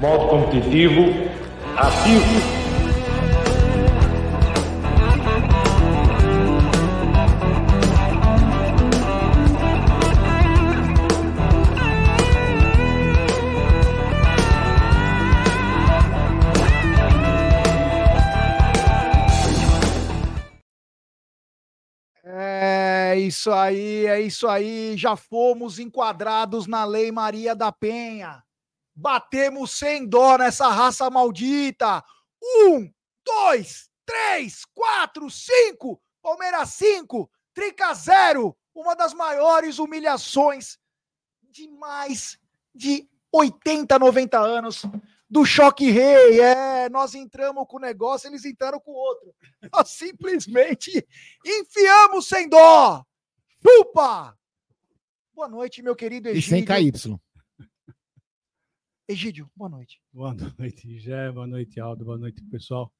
Modo competitivo ativo. Isso aí, é isso aí. Já fomos enquadrados na Lei Maria da Penha. Batemos sem dó nessa raça maldita. Um, dois, três, quatro, cinco. Palmeiras cinco, Trica zero. Uma das maiores humilhações de mais de 80, 90 anos do choque rei. É, nós entramos com o negócio, eles entraram com o outro. Nós simplesmente enfiamos sem dó. Chupa! Boa noite, meu querido E sem Egídio. KY. Egídio, boa noite. Boa noite, Gé. Boa noite, Aldo. Boa noite, pessoal.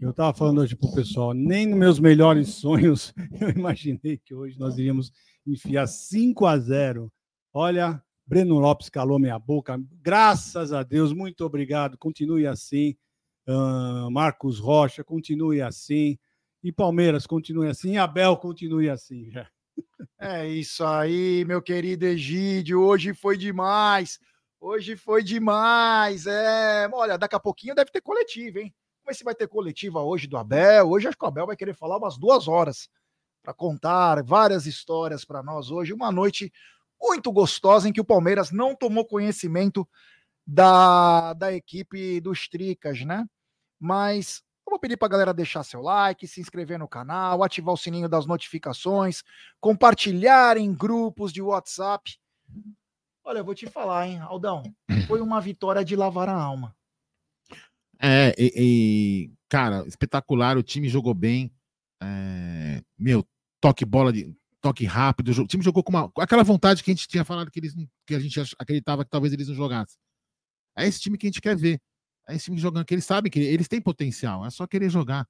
Eu estava falando hoje pro pessoal, nem nos meus melhores sonhos eu imaginei que hoje nós iríamos enfiar 5 a 0. Olha, Breno Lopes calou minha boca. Graças a Deus, muito obrigado. Continue assim. Ah, Marcos Rocha, continue assim. E Palmeiras, continue assim. E Abel, continue assim. Gé. É isso aí, meu querido Egídio. Hoje foi demais. Hoje foi demais. É, olha, daqui a pouquinho deve ter coletiva, hein? Vamos ver se vai ter coletiva hoje do Abel. Hoje acho que o Abel vai querer falar umas duas horas para contar várias histórias para nós hoje. Uma noite muito gostosa em que o Palmeiras não tomou conhecimento da, da equipe dos Tricas, né? Mas eu vou pedir para a galera deixar seu like, se inscrever no canal, ativar o sininho das notificações, compartilhar em grupos de WhatsApp. Olha, eu vou te falar, hein, Aldão. Foi uma vitória de lavar a alma. É, e, e, cara, espetacular. O time jogou bem. É, meu, toque bola de toque rápido. O time jogou com, uma, aquela vontade que a gente tinha falado que, eles, que a gente acreditava que talvez eles não jogassem. É esse time que a gente quer ver. É esse time jogando que eles sabem que eles têm potencial. É só querer jogar.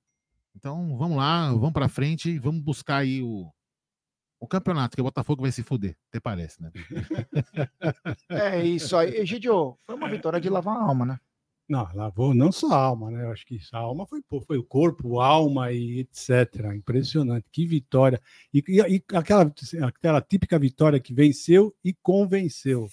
Então, vamos lá, vamos pra frente vamos buscar aí o, o campeonato, que o Botafogo vai se fuder, até parece, né? É isso aí. Egidio, foi uma vitória de lavar a alma, né? Não, lavou não só a alma, né? Eu acho que isso, a alma foi, pô, foi o corpo, a alma e etc. Impressionante, que vitória. E, e- e aquela, aquela típica vitória que venceu e convenceu.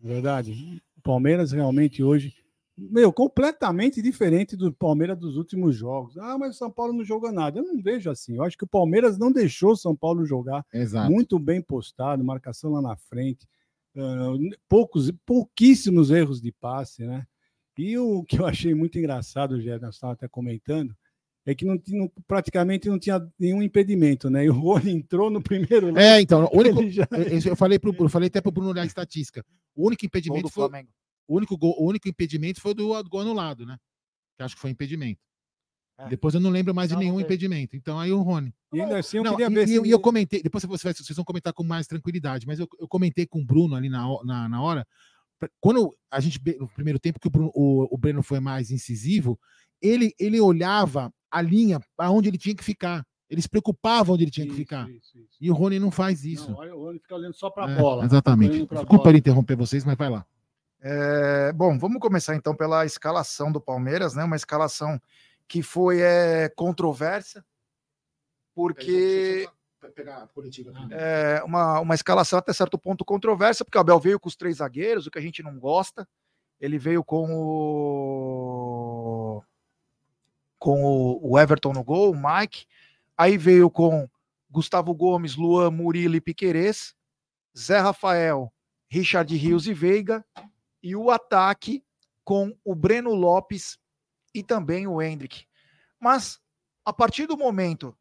Verdade, o Palmeiras realmente hoje, meu, completamente diferente do Palmeiras dos últimos jogos. Ah, mas o São Paulo não jogou nada. Eu não vejo assim. Eu acho que o Palmeiras não deixou o São Paulo jogar Exato. muito bem postado, marcação lá na frente, ah, poucos, pouquíssimos erros de passe, né? E o que eu achei muito engraçado, já nós estávamos até comentando, é que não, tinha- praticamente não tinha nenhum impedimento, né? E o Rony entrou no primeiro lance, É, então, o único, já- eu eu falei, pro, eu falei até pro Bruno olhar a estatística. O único impedimento foi, Flamengo. O único, gol, o único impedimento foi do, gol anulado, né? Que acho que foi impedimento. É. Depois eu não lembro mais Não, de nenhum impedimento. Então aí o Rony. e ainda assim eu Não, queria e, ver e se eu, e eu comentei, depois você vai- vocês vão comentar com mais tranquilidade, mas eu, eu comentei com o Bruno ali na, na, na hora. Quando a gente, no primeiro tempo que o, Bruno, o, o Breno foi mais incisivo, ele, ele olhava a linha aonde ele tinha que ficar. Ele se preocupava onde ele tinha que Isso, ficar. isso, isso. E o Rony não faz isso. Não, o Rony fica olhando só para a É, bola. Exatamente. Desculpa bola. ele interromper vocês, mas vai lá. É, bom, vamos começar então pela escalação do Palmeiras, né? Uma escalação que foi é, controversa, porque pegar a coletiva é uma, uma escalação até certo ponto controversa, porque o Abel veio com os três zagueiros, o que a gente não gosta. Ele veio com o com o, o Everton no gol, o Mike. Aí veio com Gustavo Gomes, Luan, Murilo e Piquerez, Zé Rafael, Richard Rios e Veiga, e o ataque com o Breno Lopes e também o Hendrick. Mas a partir do momento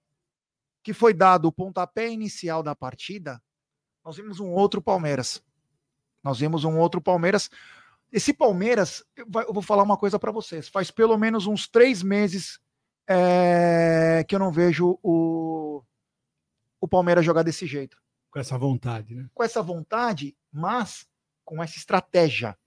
que foi dado o pontapé inicial da partida, nós vimos um outro Palmeiras. Nós vimos um outro Palmeiras. Esse Palmeiras, eu vou falar uma coisa para vocês. Faz pelo menos uns três meses é, que eu não vejo o, o Palmeiras jogar desse jeito. Com essa vontade, né? Com essa vontade, mas com essa estratégia.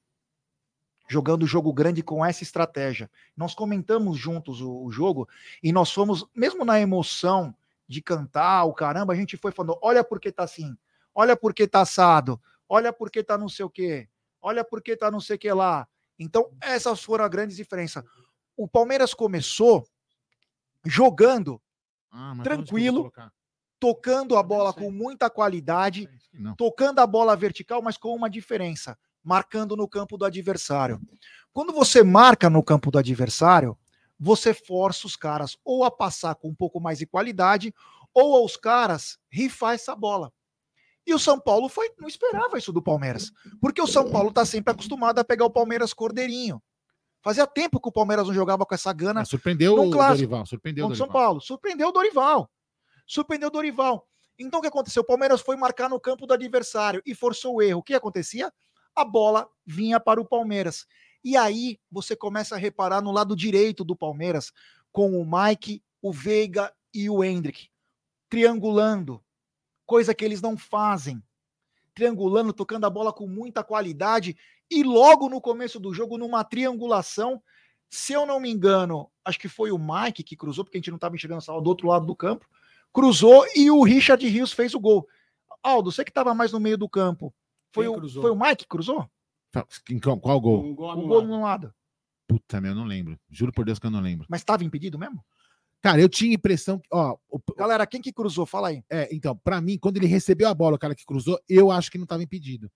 Jogando o jogo grande com essa estratégia. Nós comentamos juntos o, o jogo e nós fomos, mesmo na emoção de cantar, o caramba, a gente foi falando: olha porque tá assim, olha porque tá assado, olha porque tá não sei o quê, olha porque tá não sei o que lá. Então, essas foram as grandes diferenças. O Palmeiras começou jogando Ah, Tranquilo. tocando a bola com muita qualidade, Não. tocando a bola vertical, mas com uma diferença, marcando no campo do adversário. Quando você marca no campo do adversário, você força os caras ou a passar com um pouco mais de qualidade, ou aos caras rifar essa bola. E o São Paulo foi, não esperava isso do Palmeiras, porque o São Paulo está sempre acostumado a pegar o Palmeiras cordeirinho. Fazia tempo que o Palmeiras não jogava com essa gana Ah, surpreendeu o Dorival. Surpreendeu o São. Paulo. Surpreendeu o Dorival. Surpreendeu o Dorival. Então o que aconteceu? O Palmeiras foi marcar no campo do adversário e forçou o erro. O que acontecia? A bola vinha para o Palmeiras. E aí você começa a reparar no lado direito do Palmeiras, com o Mike, o Veiga e o Hendrick, triangulando, coisa que eles não fazem. Triangulando, tocando a bola com muita qualidade. E logo no começo do jogo, numa triangulação, se eu não me engano, acho que foi o Mike que cruzou, porque a gente não estava enxergando essa bola do outro lado do campo. Cruzou e o Richard Rios fez o gol. Aldo, você que estava mais no meio do campo. Foi, Quem o, cruzou? foi o Mike que cruzou? Em qual, qual gol? Um gol O anulado. gol no lado. Puta, meu, eu não lembro. Juro por Deus que eu não lembro. Mas estava impedido mesmo? Cara, eu tinha impressão que, ó, o- Galera, quem que cruzou? Fala aí. é, então, pra mim, quando ele recebeu a bola, o cara que cruzou, eu acho que não tava impedido.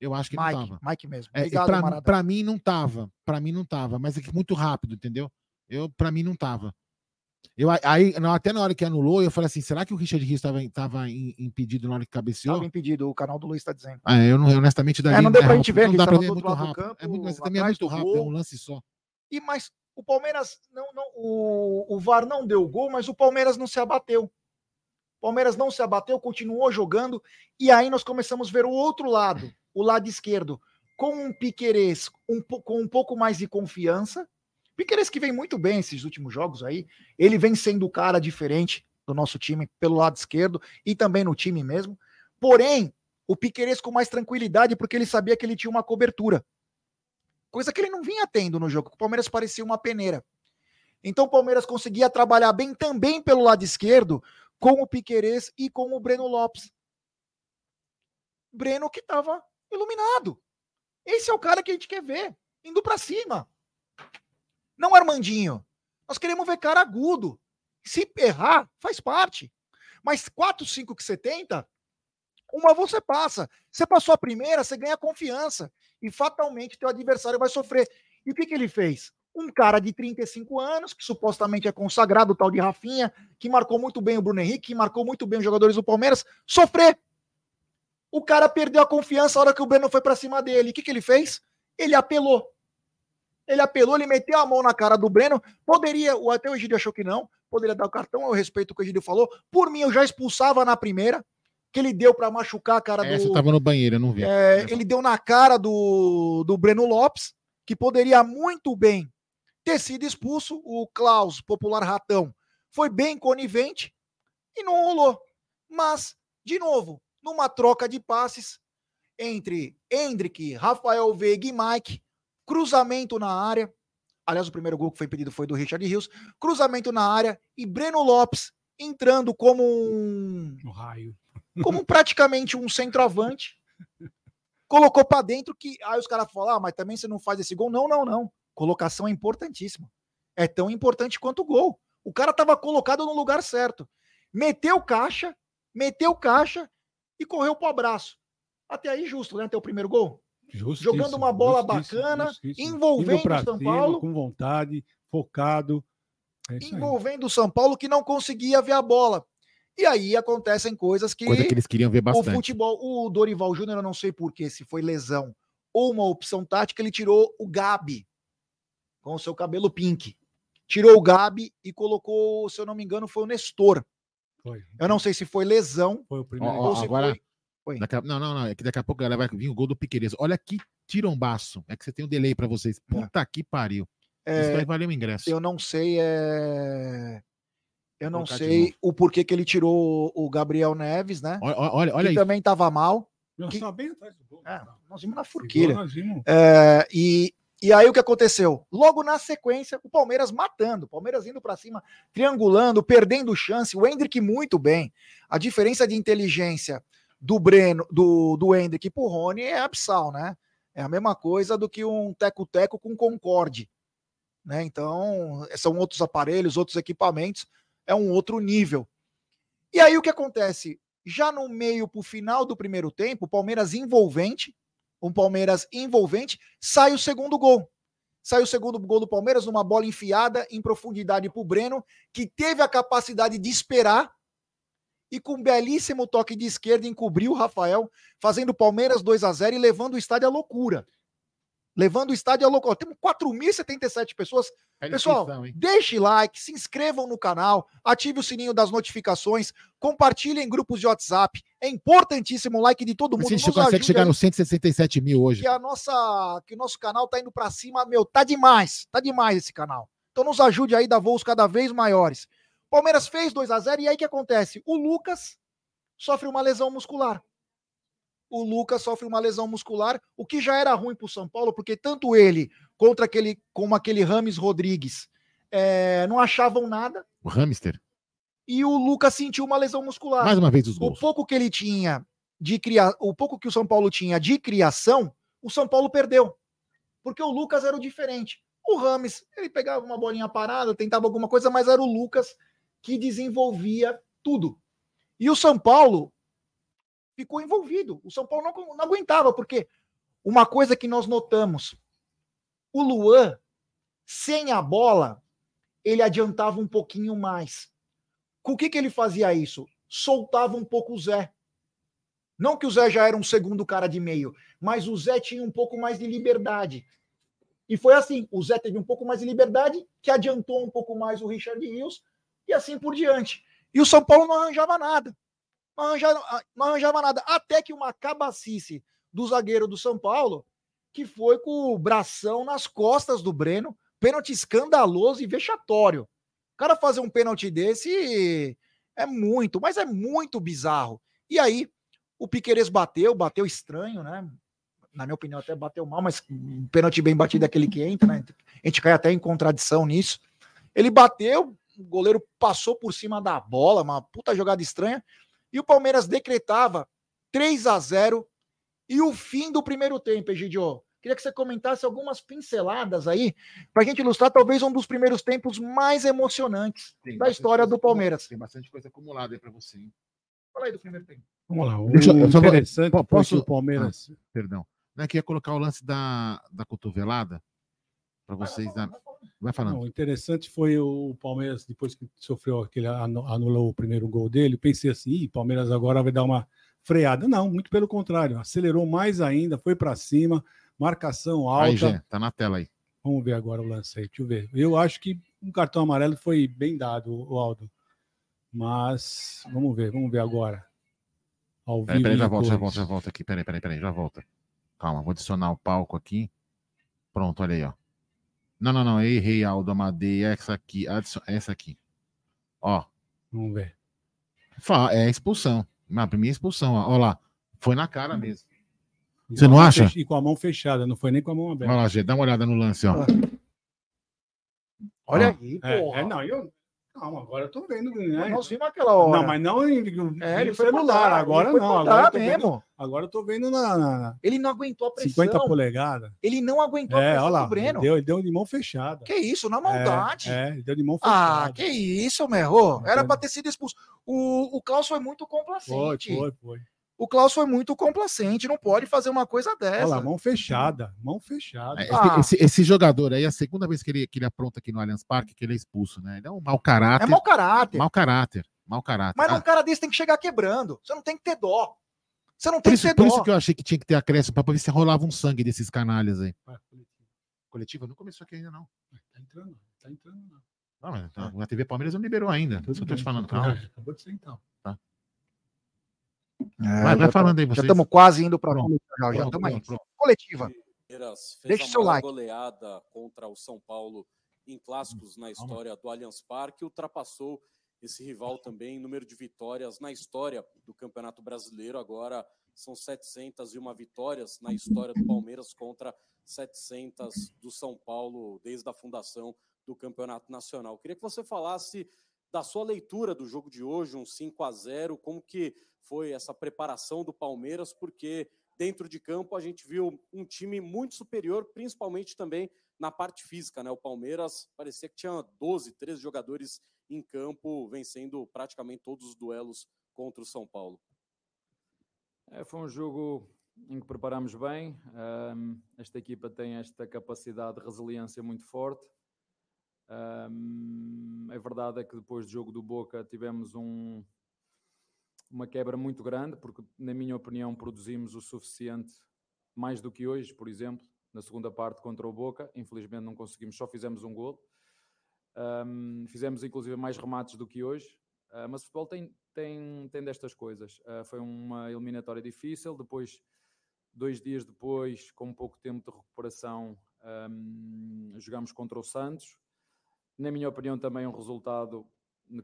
Eu acho que não Mike, tava. Mike mesmo. É, Obrigado, pra, Maradona. pra mim não tava. Pra mim não tava. Mas é que muito rápido, entendeu? Eu, pra mim não tava. Eu, aí, não, até na hora que anulou, eu falei assim: será que o Richard Rios tava, tava im- impedido na hora que cabeceou? Estava impedido, o canal do Luiz está dizendo. Ah, eu não, honestamente, É, não deu pra é, gente ver, Não dá pra ver muito rápido. campo, é muito, mas também é muito do rápido, é gol. um lance só. E mas o Palmeiras não, não o, o VAR não deu gol, mas o Palmeiras não se abateu. O Palmeiras não se abateu, continuou jogando e aí nós começamos a ver o outro lado, o lado esquerdo, com um Piquerez um, com um pouco mais de confiança. Piquerez que vem muito bem esses últimos jogos aí, ele vem sendo o cara diferente do nosso time pelo lado esquerdo e também no time mesmo. Porém, o Piquerez com mais tranquilidade porque ele sabia que ele tinha uma cobertura coisa que ele não vinha tendo no jogo. O Palmeiras parecia uma peneira. Então o Palmeiras conseguia trabalhar bem também pelo lado esquerdo com o Piquerez e com o Breno Lopes. Breno que estava iluminado. Esse é o cara que a gente quer ver, indo para cima. Não Armandinho. Nós queremos ver cara agudo. Se errar, faz parte. Mas 4, 5 que você tenta, uma você passa. Você passou a primeira, você ganha confiança e fatalmente teu adversário vai sofrer. E o que, que ele fez? Um cara de 35 anos, que supostamente é consagrado, o tal de Rafinha, que marcou muito bem o Bruno Henrique, que marcou muito bem os jogadores do Palmeiras, sofrer. O cara perdeu a confiança a hora que o Breno foi para cima dele. O que, que ele fez? Ele apelou. Ele apelou, ele meteu a mão na cara do Breno. Poderia, até o Egídio achou que não, poderia dar o cartão, eu respeito o que o Egídio falou. Por mim, eu já expulsava na primeira, que ele deu para machucar a cara Essa do. tava no banheiro, eu não vi. É, ele deu na cara do, do Breno Lopes, que poderia muito bem ter sido expulso. O Klaus, popular ratão, foi bem conivente e não rolou. Mas, de novo, numa troca de passes entre Hendrick, Rafael Veiga e Mike, cruzamento na área. Aliás, o primeiro gol que foi pedido foi do Richard Rios. Cruzamento na área e Breno Lopes entrando como um No raio. como praticamente um centroavante. Colocou para dentro que aí os caras falam: "Ah, mas também você não faz esse gol". Não, não, não. Colocação é importantíssima. É tão importante quanto o gol. O cara estava colocado no lugar certo. Meteu caixa, meteu caixa e correu pro abraço. Até aí justo, né? Até o primeiro gol. Justíssimo, Jogando uma bola justíssimo, bacana, justíssimo. envolvendo o São cima, Paulo. Com vontade, focado. É envolvendo o São Paulo que não conseguia ver a bola. E aí acontecem coisas que Coisa que eles queriam ver o bastante. futebol, o Dorival Júnior, eu não sei porquê, se foi lesão ou uma opção tática, ele tirou o Gabi com o seu cabelo pink. Tirou o Gabi e colocou, se eu não me engano, foi o Nestor. Foi. Eu não sei se foi lesão Foi o primeiro. Ó, ó, agora- foi. Foi. Daqui a- não, não, não. É que daqui a pouco ela vai vir o gol do Piqueires. Olha que tirombaço. É que você tem um delay pra vocês. Puta que pariu. Isso É, vai valer o ingresso. eu não sei. É... Eu não sei o porquê que ele tirou o Gabriel Neves, né? Olha, olha, olha que aí. também tava mal. Nós Que- bem atrás do gol. É, nós vimos na nós vimos. É, e, e aí o que aconteceu? Logo na sequência, o Palmeiras matando, o Palmeiras indo pra cima, triangulando, perdendo chance, o Hendrick muito bem. A diferença de inteligência do Breno, do, do Hendrick pro Rony é abissal, né? É a mesma coisa do que um teco-teco com Concorde. Né? Então, são outros aparelhos, outros equipamentos, é um outro nível. E aí o que acontece? Já no meio pro final do primeiro tempo, o Palmeiras envolvente, um Palmeiras envolvente, sai o segundo gol. Sai o segundo gol do Palmeiras numa bola enfiada em profundidade para o Breno, que teve a capacidade de esperar e com um belíssimo toque de esquerda encobriu o Rafael, fazendo o Palmeiras 2 a 0 e levando o estádio à loucura. Levando o estádio à loucura. Temos 4.077 pessoas Pessoal, Inscrição, hein? Deixe like, se inscrevam no canal, ative o sininho das notificações, compartilhem em grupos de WhatsApp. É importantíssimo o like de todo mundo. Você nos consegue chegar nos 167 mil hoje. que a nossa, que o nosso canal tá indo para cima, meu, tá demais, tá demais esse canal. Então nos ajude aí a dar voos cada vez maiores. Palmeiras fez 2 a 0 e aí o que acontece? O Lucas sofre uma lesão muscular. O Lucas sofre uma lesão muscular, o que já era ruim para o São Paulo, porque tanto ele contra aquele, como aquele Rames Rodrigues eh, não achavam nada O hamster. e o Lucas sentiu uma lesão muscular. Mais uma vez os o gols. pouco que ele tinha de cria... o pouco que o São Paulo tinha de criação, o São Paulo perdeu. Porque o Lucas era o diferente. O Rames, ele pegava uma bolinha parada, tentava alguma coisa, mas era o Lucas que desenvolvia tudo. E o São Paulo ficou envolvido. O São Paulo não, não aguentava, porque uma coisa que nós notamos, o Luan, sem a bola, ele adiantava um pouquinho mais. Com o que, que ele fazia isso? Soltava um pouco o Zé. Não que o Zé já era um segundo cara de meio, mas o Zé tinha um pouco mais de liberdade. E foi assim: o Zé teve um pouco mais de liberdade, que adiantou um pouco mais o Richard Rios, e assim por diante. E o São Paulo não arranjava nada. Não arranjava, não arranjava nada. Até que uma cabacice do zagueiro do São Paulo, que foi com o bração nas costas do Breno, pênalti escandaloso e vexatório. O cara fazer um pênalti desse é muito, mas é muito bizarro. E aí, o Piqueires bateu, bateu estranho, né? Na minha opinião, até bateu mal, mas um pênalti bem batido é aquele que entra, né? A gente cai até em contradição nisso. Ele bateu, o goleiro passou por cima da bola, uma puta jogada estranha, e o Palmeiras decretava 3 a 0 e o fim do primeiro tempo, Egidio. Queria que você comentasse algumas pinceladas aí, para a gente ilustrar talvez um dos primeiros tempos mais emocionantes Tem da história do Palmeiras. Tem bastante coisa acumulada aí pra você, hein? Fala aí do primeiro tempo. Vamos lá. O Deixa eu- vou- interessante posso- que o Palmeiras. Perdão. Não é que ia colocar o lance da, da cotovelada pra vocês. dar- Vai falando. Não, o interessante foi o Palmeiras, depois que sofreu aquele, anu- anulou o primeiro gol dele, pensei assim, Ih, Palmeiras agora vai dar uma freada. Não, muito pelo contrário, acelerou mais ainda, foi para cima, marcação alta. Aí, Gé, tá na tela aí. Vamos ver agora o lance aí, deixa eu ver. Eu acho que um cartão amarelo foi bem dado, o Aldo. Mas vamos ver, vamos ver agora. Ao Peraí, peraí, já volta, já volta, já volta aqui. Peraí, peraí, peraí, já volta. Calma, vou adicionar o palco aqui. Pronto, olha aí, ó. Não, não, não, errei, Aldo Amadei, essa aqui, adicion- essa aqui. Ó, Vamos ver. fa- é expulsão. Na primeira expulsão, ó, ó lá. Foi na cara mesmo. E Você não acha? fech- E com a mão fechada, não foi nem com a mão aberta. Olha lá, Gê, dá uma olhada no lance, ó. Olha Ó. aí, É, porra. é, não, eu. Calma, agora eu tô vendo. Né? Nós vimos aquela hora. Não, mas não em, É, ele foi celular. mandar, agora ele foi não. Agora eu, tô vendo, mesmo. agora eu tô vendo na, na- Ele não aguentou a pressão. 50 polegadas. Ele não aguentou a É, pressão olha lá. do Breno. Ele deu, ele deu de mão fechada. Que isso, na maldade. É, é, ele deu de mão Ah, fechada. que isso, meu. Era pra ter sido expulso. O, o Klaus foi muito Foi, complacente. foi, foi. O Klaus foi muito complacente. Não pode fazer uma coisa Olha dessa. lá, mão fechada. Mão fechada. É, Esse, Ah. esse- esse jogador aí, é a segunda vez que ele, que ele apronta aqui no Allianz Parque, que ele é expulso, né? Ele é um mau é caráter. mau caráter. Mau caráter. Mau caráter. Mas Ah, um cara desse tem que chegar quebrando. Você não tem que ter dó. Você não por, tem isso, que ter por dó. isso que eu achei que tinha que ter acréscimo pra ver se rolava um sangue desses canalhas aí. Coletiva não começou aqui ainda, não. Tá entrando, tá entrando. Não. Não, mas tá- a TV Palmeiras não liberou ainda. Por isso que eu tô te falando. Calma. Acabou de ser então. É, Vai, vai já falando aí, Já vocês. estamos quase indo para Pronto, já Pronto, estamos aí. Coletiva. Fez Deixa a o seu like. goleada contra o São Paulo em clássicos na história do Allianz Parque, ultrapassou esse rival também, número de vitórias na história do Campeonato Brasileiro. Agora são 701 vitórias na história do Palmeiras contra 700 do São Paulo desde a fundação do Campeonato Nacional. Queria que você falasse da sua leitura do jogo de hoje, um 5 a 0, como que foi essa preparação do Palmeiras, porque dentro de campo a gente viu um time muito superior, principalmente também na parte física, né? O Palmeiras parecia que tinha 12, 13 jogadores em campo, vencendo praticamente todos os duelos contra o São Paulo. É, foi um jogo em que preparamos bem. Um, esta equipa tem esta capacidade de resiliência muito forte. Um, a verdade é que depois do jogo do Boca tivemos um, uma quebra muito grande, porque, na minha opinião, produzimos o suficiente, mais do que hoje, por exemplo, na segunda parte contra o Boca. Infelizmente não conseguimos, só fizemos um gol. Um, fizemos inclusive mais remates do que hoje, uh, mas o futebol tem, tem, tem destas coisas. Uh, foi uma eliminatória difícil, depois, dois dias depois, com pouco tempo de recuperação, um, jogamos contra o Santos. Na minha opinião, também um resultado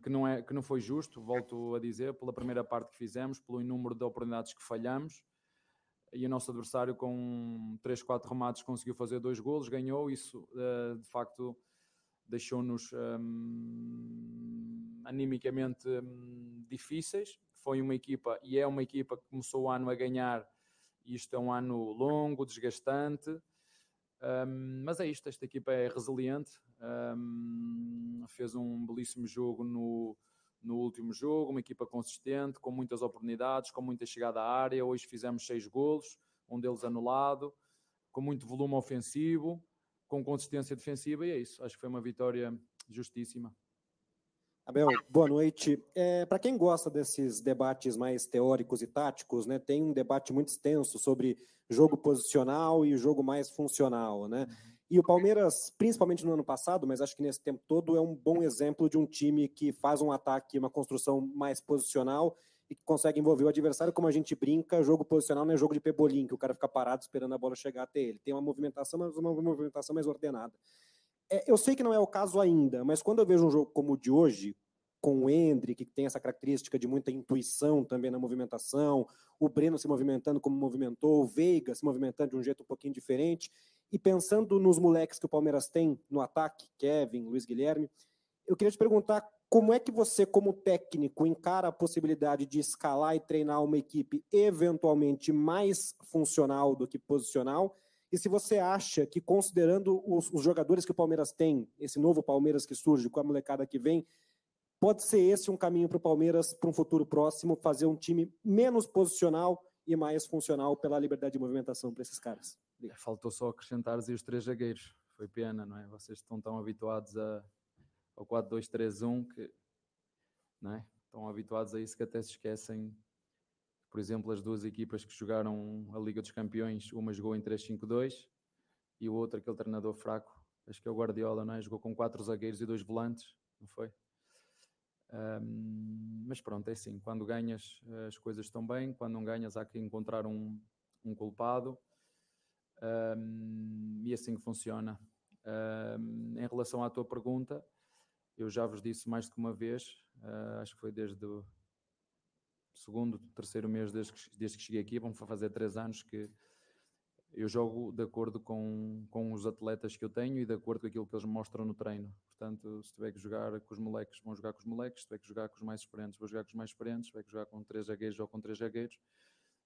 que não, é, que não foi justo, volto a dizer, pela primeira parte que fizemos, pelo número de oportunidades que falhamos. E o nosso adversário, com 3, 4 remates, conseguiu fazer dois golos, ganhou. Isso, uh, de facto, deixou-nos um, animicamente um, difíceis. Foi uma equipa, e é uma equipa que começou o ano a ganhar, isto é um ano longo, desgastante. Um, mas é isto, esta equipa é resiliente, fez um belíssimo jogo no, no último jogo, uma equipa consistente, com muitas oportunidades, com muita chegada à área. Hoje fizemos seis golos, um deles anulado, com muito volume ofensivo com consistência defensiva, e é isso. Acho que foi uma vitória justíssima. Abel, boa noite. É, Para quem gosta desses debates mais teóricos e táticos, né, tem um debate muito extenso sobre jogo posicional e jogo mais funcional, né? E o Palmeiras, principalmente no ano passado, mas acho que nesse tempo todo, é um bom exemplo de um time que faz um ataque, uma construção mais posicional e que consegue envolver o adversário, como a gente brinca, jogo posicional não é jogo de pebolim, que o cara fica parado esperando a bola chegar até ele. Tem uma movimentação, mas uma movimentação mais ordenada. É, eu sei que não é o caso ainda, mas quando eu vejo um jogo como o de hoje, com o Hendrick, que tem essa característica de muita intuição também na movimentação, o Breno se movimentando como movimentou, o Veiga se movimentando de um jeito um pouquinho diferente, e pensando nos moleques que o Palmeiras tem no ataque, Kevin, Luiz Guilherme, eu queria te perguntar como é que você, como técnico, encara a possibilidade de escalar e treinar uma equipe eventualmente mais funcional do que posicional? E se você acha que, considerando os, os jogadores que o Palmeiras tem, esse novo Palmeiras que surge com a molecada que vem, pode ser esse um caminho para o Palmeiras para um futuro próximo, fazer um time menos posicional e mais funcional pela liberdade de movimentação para esses caras? Obrigado. Faltou só acrescentar os três zagueiros. Foi pena, não é? Vocês estão tão habituados a ao 4-2-3-1 que não é? estão habituados a isso que até se esquecem. Por exemplo, as duas equipas que jogaram a Liga dos Campeões, uma jogou em 3-5-2 e o outro, aquele treinador fraco, acho que é o Guardiola, não é? jogou com quatro zagueiros e dois volantes, não foi? Um, mas pronto, é assim, quando ganhas as coisas estão bem, quando não ganhas há que encontrar um, um culpado um, e assim funciona. em relação à tua pergunta, eu já vos disse mais do que uma vez, uh, acho que foi desde o segundo, terceiro mês desde que, desde que cheguei aqui, vão fazer três anos que eu jogo de acordo com, com os atletas que eu tenho e de acordo com aquilo que eles mostram no treino. Portanto, se tiver que jogar com os moleques, vão jogar com os moleques, se tiver que jogar com os mais experientes, vou jogar com os mais experientes, se tiver que jogar com três zagueiros ou com três zagueiros.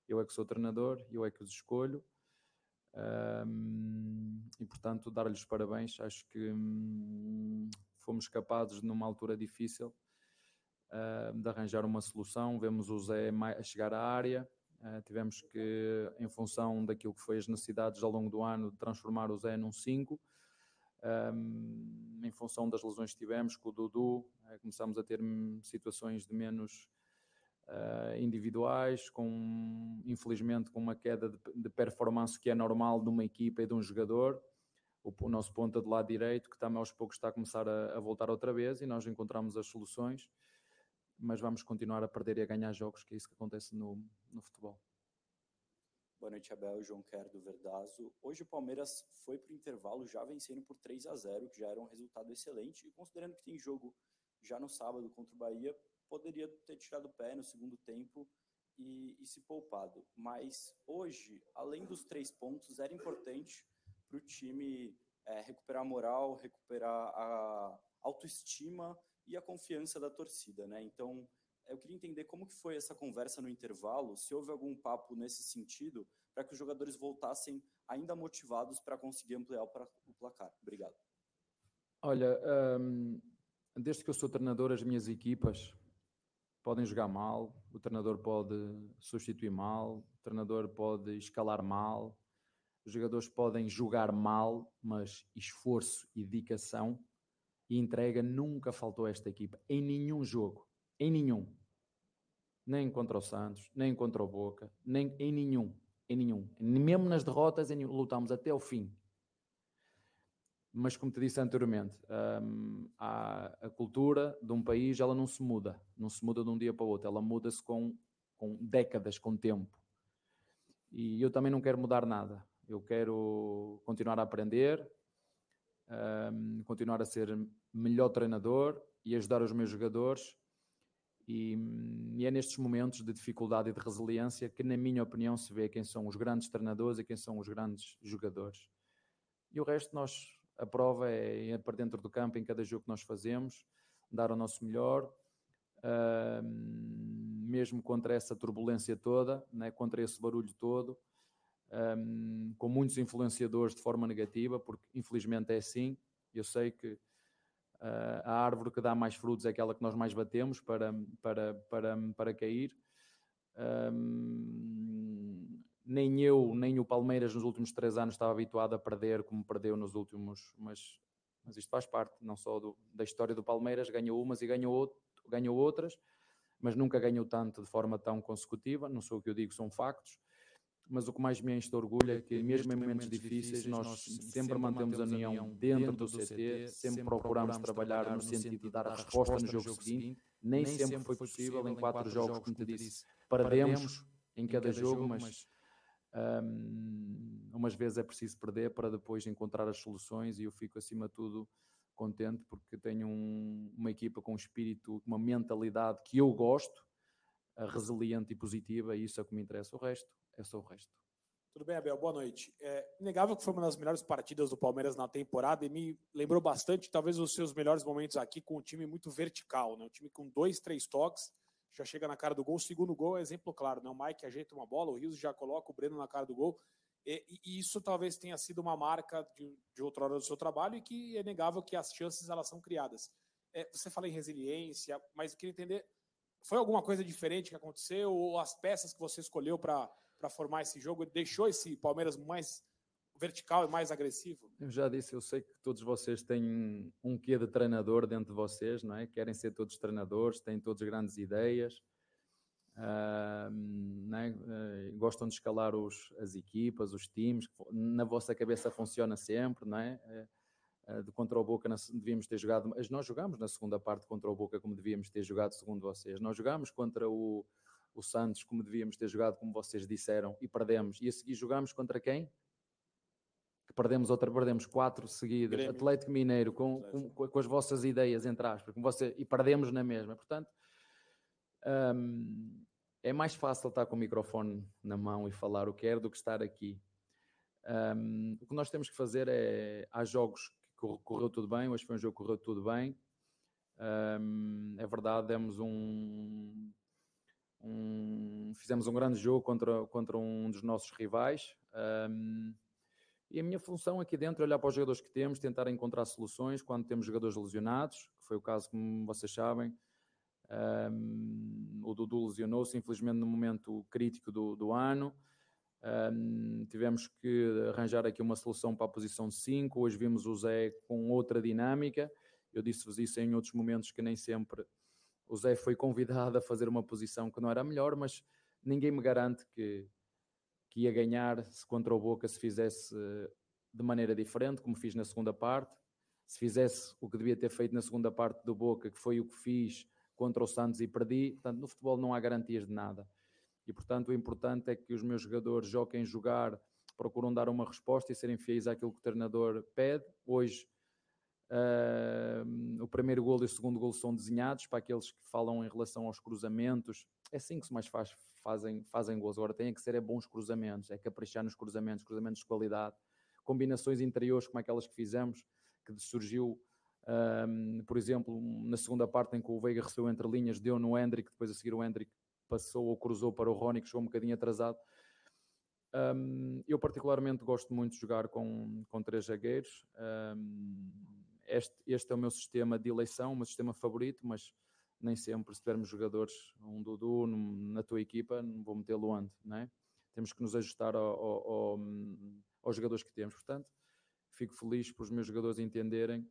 Eu é que sou treinador, eu é que os escolho. E portanto, dar-lhes parabéns. Acho que hum, fomos capazes, numa altura difícil, de arranjar uma solução. Vemos o Zé a chegar à área, uh, tivemos que, em função daquilo que foi as necessidades ao longo do ano, transformar o Zé num 5. Um, em função das lesões que tivemos com o Dudu, começámos a ter situações de menos uh, individuais, com infelizmente com uma queda de, de, performance que é normal de uma equipa e de um jogador o, o nosso ponta do lado direito, que também aos poucos está a começar a, a voltar outra vez e nós encontramos as soluções, mas vamos continuar a perder e a ganhar jogos, que é isso que acontece no, no futebol. Boa noite, Abel. João Quer do Verdazo. Hoje o Palmeiras foi para o intervalo já vencendo por 3 a 0 que já era um resultado excelente. E considerando que tem jogo já no sábado contra o Bahia, poderia ter tirado o pé no segundo tempo e, e se poupado. Mas hoje, além dos três pontos, era importante para o time é, recuperar a moral, recuperar a autoestima e a confiança da torcida, né? Então, eu queria entender como que foi essa conversa no intervalo, se houve algum papo nesse sentido, para que os jogadores voltassem ainda motivados para conseguir ampliar o placar. Obrigado. Olha, hum, desde que eu sou treinador, as minhas equipas podem jogar mal, o treinador pode substituir mal, o treinador pode escalar mal, os jogadores podem jogar mal, mas esforço e dedicação e entrega nunca faltou a esta equipa, em nenhum jogo, em nenhum. Nem contra o Santos, nem contra o Boca, nem em nenhum, em nenhum. Mesmo nas derrotas, em, lutamos até o fim mas como te disse anteriormente, um, a, a, cultura de um país ela não se muda, não se muda de um dia para o outro, ela muda-se com, com décadas, com tempo. E eu também não quero mudar nada. Eu quero continuar a aprender, um, continuar a ser melhor treinador e ajudar os meus jogadores. E, e, é nestes momentos de dificuldade e de resiliência que, na minha opinião, se vê quem são os grandes treinadores e quem são os grandes jogadores. E o resto nós a prova é para dentro do campo em cada jogo que nós fazemos, dar o nosso melhor, uh, mesmo contra essa turbulência toda, né, contra esse barulho todo, um, com muitos influenciadores de forma negativa, porque infelizmente é assim. Eu sei que uh, a árvore que dá mais frutos é aquela que nós mais batemos para, para, para, para cair. Um, nem eu, nem o Palmeiras nos últimos três anos estava habituado a perder como perdeu nos últimos, mas, mas isto faz parte não só do, da história do Palmeiras, ganhou umas e ganhou, outro, ganhou outras, mas nunca ganhou tanto de forma tão consecutiva, não sou o que eu digo, são factos, mas o que mais me enche de orgulho é que mesmo em momentos difíceis nós sempre mantemos a união dentro do CT, sempre procuramos trabalhar no sentido de dar a resposta no jogo seguinte, nem sempre foi possível em quatro jogos, como te disse, perdemos em cada jogo, mas um, umas vezes é preciso perder para depois encontrar as soluções e eu fico acima de tudo contente porque tenho um, uma equipa com um espírito, uma mentalidade que eu gosto, resiliente e positiva, e isso é o que me interessa. O resto é só o resto. Tudo bem, Abel? Boa noite. É inegável que foi uma das melhores partidas do Palmeiras na temporada e me lembrou bastante, talvez, os seus melhores momentos aqui com um time muito vertical, né? um time com dois, três toques já chega na cara do gol. O segundo gol é exemplo claro, né? O Mike ajeita uma bola, o Rios já coloca o Breno na cara do gol. E, e isso talvez tenha sido uma marca de, de hora do seu trabalho e que é negável que as chances elas são criadas. É, você fala em resiliência, mas eu queria entender, foi alguma coisa diferente que aconteceu ou as peças que você escolheu para formar esse jogo deixou esse Palmeiras mais vertical e mais agressivo? Eu já disse, eu sei que todos vocês têm um quê de treinador dentro de vocês, não é? Querem ser todos treinadores, têm todas grandes ideias, uh, uh, gostam de escalar os, as equipas, os times, na vossa cabeça funciona sempre, não é? Uh, de contra o Boca devíamos ter jogado, mas nós jogámos na segunda parte contra o Boca como devíamos ter jogado, segundo vocês. Nós jogámos contra o, o Santos como devíamos ter jogado, como vocês disseram, e perdemos. E a seguir jogámos contra quem? Perdemos outra, perdemos quatro seguidas, Grêmio. Atlético Mineiro, com, com, com, as vossas ideias, entre aspas, com você, e perdemos na mesma. Portanto, um, é mais fácil estar com o microfone na mão e falar o que quer do que estar aqui. Um, o que nós temos que fazer é, há jogos que correu tudo bem, hoje foi um jogo que correu tudo bem. Um, é verdade, demos um, um, fizemos um grande jogo contra, contra um dos nossos rivais. Um, e a minha função aqui dentro é olhar para os jogadores que temos, tentar encontrar soluções quando temos jogadores lesionados, que foi o caso, como vocês sabem. Um, o Dudu lesionou-se, infelizmente, no momento crítico do, do ano. Um, tivemos que arranjar aqui uma solução para a posição de 5. Hoje vimos o Zé com outra dinâmica. Eu disse-vos isso em outros momentos que nem sempre o Zé foi convidado a fazer uma posição que não era melhor, mas ninguém me garante que, que ia ganhar se contra o Boca se fizesse de maneira diferente, como fiz na segunda parte. Se fizesse o que devia ter feito na segunda parte do Boca, que foi o que fiz contra o Santos e perdi. Portanto, no futebol não há garantias de nada. E, portanto, o importante é que os meus jogadores joguem jogar, procuram dar uma resposta e serem fiéis àquilo que o treinador pede. Hoje Uh, o primeiro gol e o segundo gol são desenhados para aqueles que falam em relação aos cruzamentos. É assim que se mais faz, fazem, fazem gols. Agora tem que ser é bons cruzamentos, é caprichar nos cruzamentos, cruzamentos de qualidade, combinações interiores como aquelas que fizemos, que surgiu, um, por exemplo, na segunda parte em que o Veiga recebeu entre linhas, deu no Hendrick, depois a seguir o Hendrick passou ou cruzou para o Rony, que chegou um bocadinho atrasado. Um, eu particularmente gosto muito de jogar com, com três zagueiros. Um, este, este, é o meu sistema de eleição, o meu sistema favorito, mas nem sempre, se tivermos jogadores, um Dudu na tua equipa, não vou metê-lo onde, não é? Temos que nos ajustar ao, ao, ao, aos jogadores que temos. Portanto, fico feliz por os meus jogadores entenderem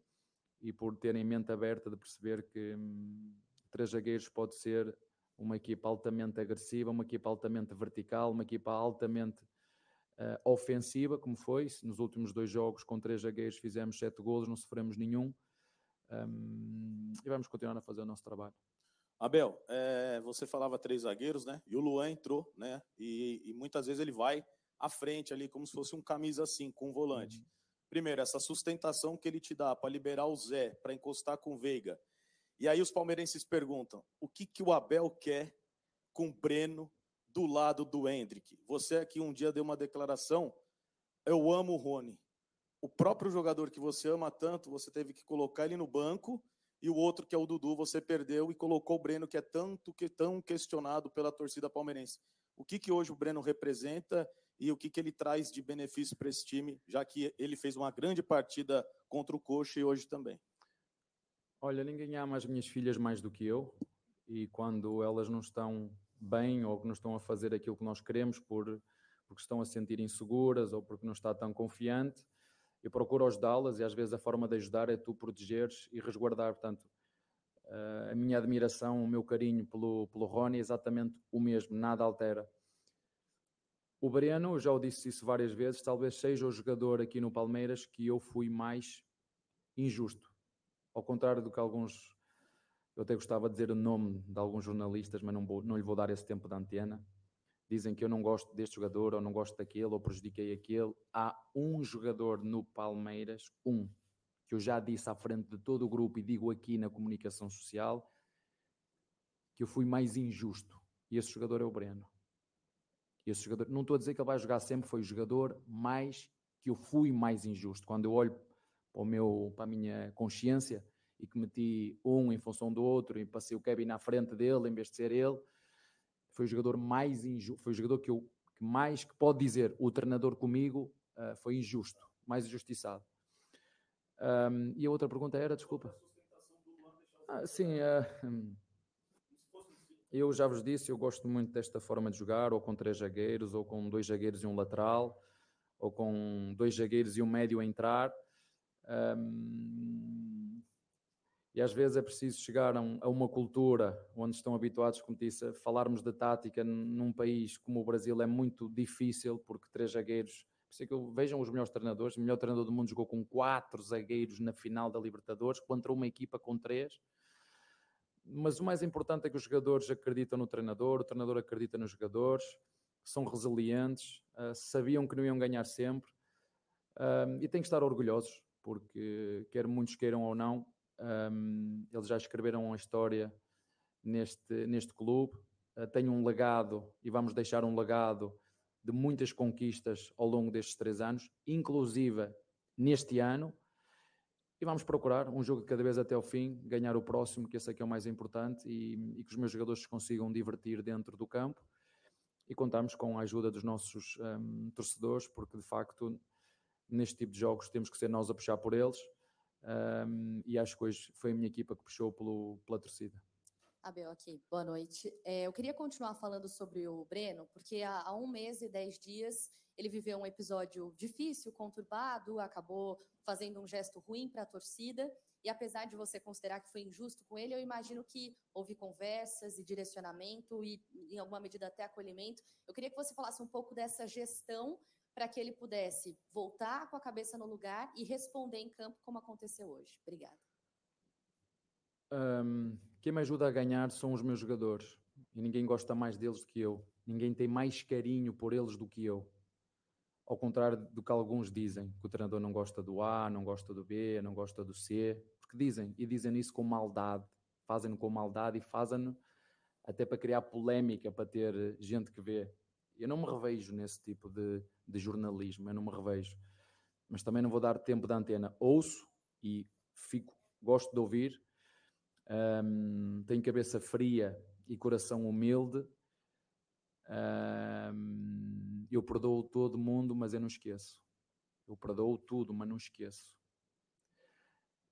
e por terem mente aberta de perceber que hum, três zagueiros pode ser uma equipa altamente agressiva, uma equipa altamente vertical, uma equipa altamente uh, ofensiva, como foi. Nos últimos dois jogos, com três zagueiros, fizemos sete golos, não sofremos nenhum. Um, e vamos continuar a fazer o nosso trabalho. Abel, é, você falava três zagueiros, né? E o Luan entrou, né? E, e, muitas vezes ele vai à frente ali, como se fosse um camisa assim, com um volante. Uhum. Primeiro, essa sustentação que ele te dá para liberar o Zé, para encostar com o Veiga. E aí os palmeirenses perguntam: o que, que o Abel quer com o Breno do lado do Hendrick. Você aqui um dia deu uma declaração, eu amo o Rony. O próprio jogador que você ama tanto, você teve que colocar ele no banco, e o outro que é o Dudu, você perdeu e colocou o Breno, que é tanto que tão questionado pela torcida palmeirense. O que, que hoje o Breno representa e o que, que ele traz de benefício para esse time, já que ele fez uma grande partida contra o Coxa e hoje também? Olha, ninguém ama as minhas filhas mais do que eu, e quando elas não estão bem ou que não estão a fazer aquilo que nós queremos por, porque estão a sentir inseguras ou porque não está tão confiante. Eu procuro ajudá-las e às vezes a forma de ajudar é tu protegeres e resguardar. Portanto, eh, a minha admiração, o meu carinho pelo, pelo Rony é exatamente o mesmo, nada altera. O Breno, já o disse isso várias vezes, talvez seja o jogador aqui no Palmeiras que eu fui mais injusto. Ao contrário do que alguns eu até gostava de dizer o nome de alguns jornalistas, mas não, vou, não lhe vou dar esse tempo de antena. Dizem que eu não gosto deste jogador, ou não gosto daquele, ou prejudiquei aquele. Há um jogador no Palmeiras, um, que eu já disse à frente de todo o grupo e digo aqui na comunicação social, que eu fui mais injusto. E esse jogador é o Breno. Esse jogador, não estou a dizer que ele vai jogar sempre, foi o jogador mais que eu fui mais injusto. Quando eu olho para, o meu, para a minha consciência, e que meti um em função do outro e passei o Kevin na frente dele em vez de ser ele. Foi o jogador mais injusto, foi o jogador que eu que mais que pode dizer o treinador comigo uh, foi injusto, mais injustiçado. Um, e a outra pergunta era, desculpa. Ah, sim, uh, eu já vos disse, eu gosto muito desta forma de jogar, ou com três zagueiros, ou com dois zagueiros e um lateral, ou com dois zagueiros e um médio a entrar. Um, e às vezes é preciso chegar a, um, uma cultura onde estão habituados, como disse, a falarmos de tática num país como o Brasil é muito difícil, porque três zagueiros. Por isso é que eu, vejam os melhores treinadores. O melhor treinador do mundo jogou com quatro zagueiros na final da Libertadores, contra uma equipa com três. Mas o mais importante é que os jogadores acreditam no treinador, o treinador acredita nos jogadores, são resilientes, uh, sabiam que não iam ganhar sempre uh, e têm que estar orgulhosos, porque quer muitos queiram ou não, um, eles já escreveram uma história neste, neste clube. Uh, um legado e vamos deixar um legado de muitas conquistas ao longo destes três anos, inclusive neste ano. E vamos procurar um jogo cada vez até o fim, ganhar o próximo, que esse aqui é o mais importante, e, e que os meus jogadores se consigam divertir dentro do campo. E contamos com a ajuda dos nossos um, torcedores, porque de facto, neste tipo de jogos, temos que ser nós a puxar por eles um, e acho que hoje foi a minha equipa que puxou pelo, pela torcida. Abel aqui, boa noite. É, eu queria continuar falando sobre o Breno, porque há, há, um mês e dez dias ele viveu um episódio difícil, conturbado, acabou fazendo um gesto ruim para a torcida. E apesar de você considerar que foi injusto com ele, eu imagino que houve conversas e direcionamento e, em alguma medida, até acolhimento. Eu queria que você falasse um pouco dessa gestão para que ele pudesse voltar com a cabeça no lugar e responder em campo como aconteceu hoje. Obrigada. Um, quem me ajuda a ganhar são os meus jogadores e ninguém gosta mais deles do que eu. Ninguém tem mais carinho por eles do que eu. ao contrário do que alguns dizem, que o treinador não gosta do A, não gosta do B, não gosta do C, porque dizem, e dizem isso com maldade, fazem-no com maldade e fazem-no até para criar polémica, para ter gente que vê. Eu não me revejo nesse tipo de, de jornalismo, eu não me revejo. Mas também não vou dar tempo de antena. Ouço e fico, gosto de ouvir, um, tenho cabeça fria e coração humilde. Um, eu perdoo todo mundo, mas eu não esqueço. Eu perdoo tudo, mas não esqueço.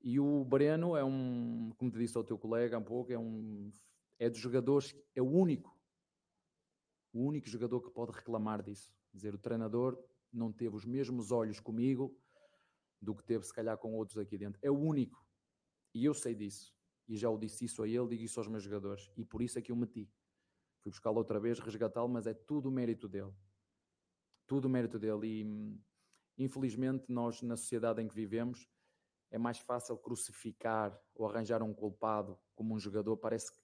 E o Breno é um, como te disse ao teu colega há um pouco, é um é dos jogadores, é o único, o único jogador que pode reclamar disso. Dizer, o treinador não teve os mesmos olhos comigo do que teve se calhar com outros aqui dentro. É o único. E eu sei disso. E já o disse isso a ele, digo isso aos meus jogadores. E por isso é que eu meti. Fui buscá-lo outra vez, resgatá-lo, mas é tudo o mérito dele. Tudo mérito dele. E infelizmente nós, na sociedade em que vivemos, é mais fácil crucificar ou arranjar um culpado como um jogador. Parece que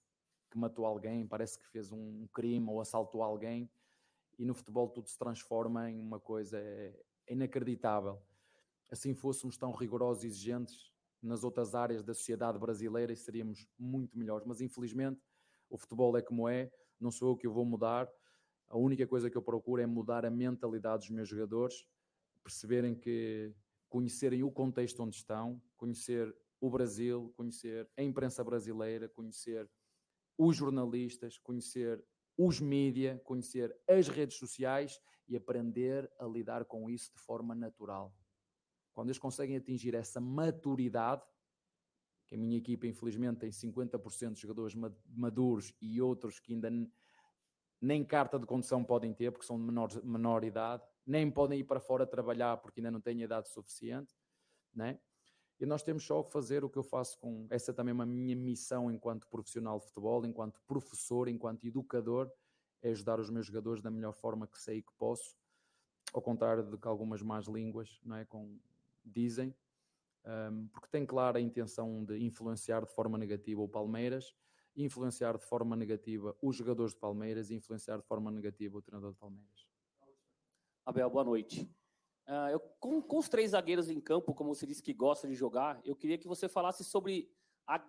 matou alguém, parece que fez um crime ou assaltou alguém. E no futebol tudo se transforma em uma coisa é, é inacreditável. Assim fôssemos tão rigorosos e exigentes nas outras áreas da sociedade brasileira, seríamos muito melhores. Mas infelizmente o futebol é como é, não sou eu que eu vou mudar. A única coisa que eu procuro é mudar a mentalidade dos meus jogadores, perceberem que conhecerem o contexto onde estão, conhecer o Brasil, conhecer a imprensa brasileira, conhecer os jornalistas, conhecer os mídia, conhecer as redes sociais e aprender a lidar com isso de forma natural. Quando eles conseguem atingir essa maturidade, que a minha equipa infelizmente tem 50% de jogadores maduros e outros que ainda nem carta de condução podem ter porque são de menor, menor idade, nem podem ir para fora trabalhar porque ainda não têm idade suficiente, né? E nós temos só que fazer o que eu faço com. Essa também é uma minha missão enquanto profissional de futebol, enquanto professor, enquanto educador, é ajudar os meus jogadores da melhor forma que sei que posso, ao contrário do que algumas más línguas não é, com, dizem, um, porque tem clara a intenção de influenciar de forma negativa o Palmeiras, influenciar de forma negativa os jogadores de Palmeiras e influenciar de forma negativa o treinador de Palmeiras. Abel, boa noite. Uh, eu, com, com, os três zagueiros em campo, como você disse que gosta de jogar, eu queria que você falasse sobre a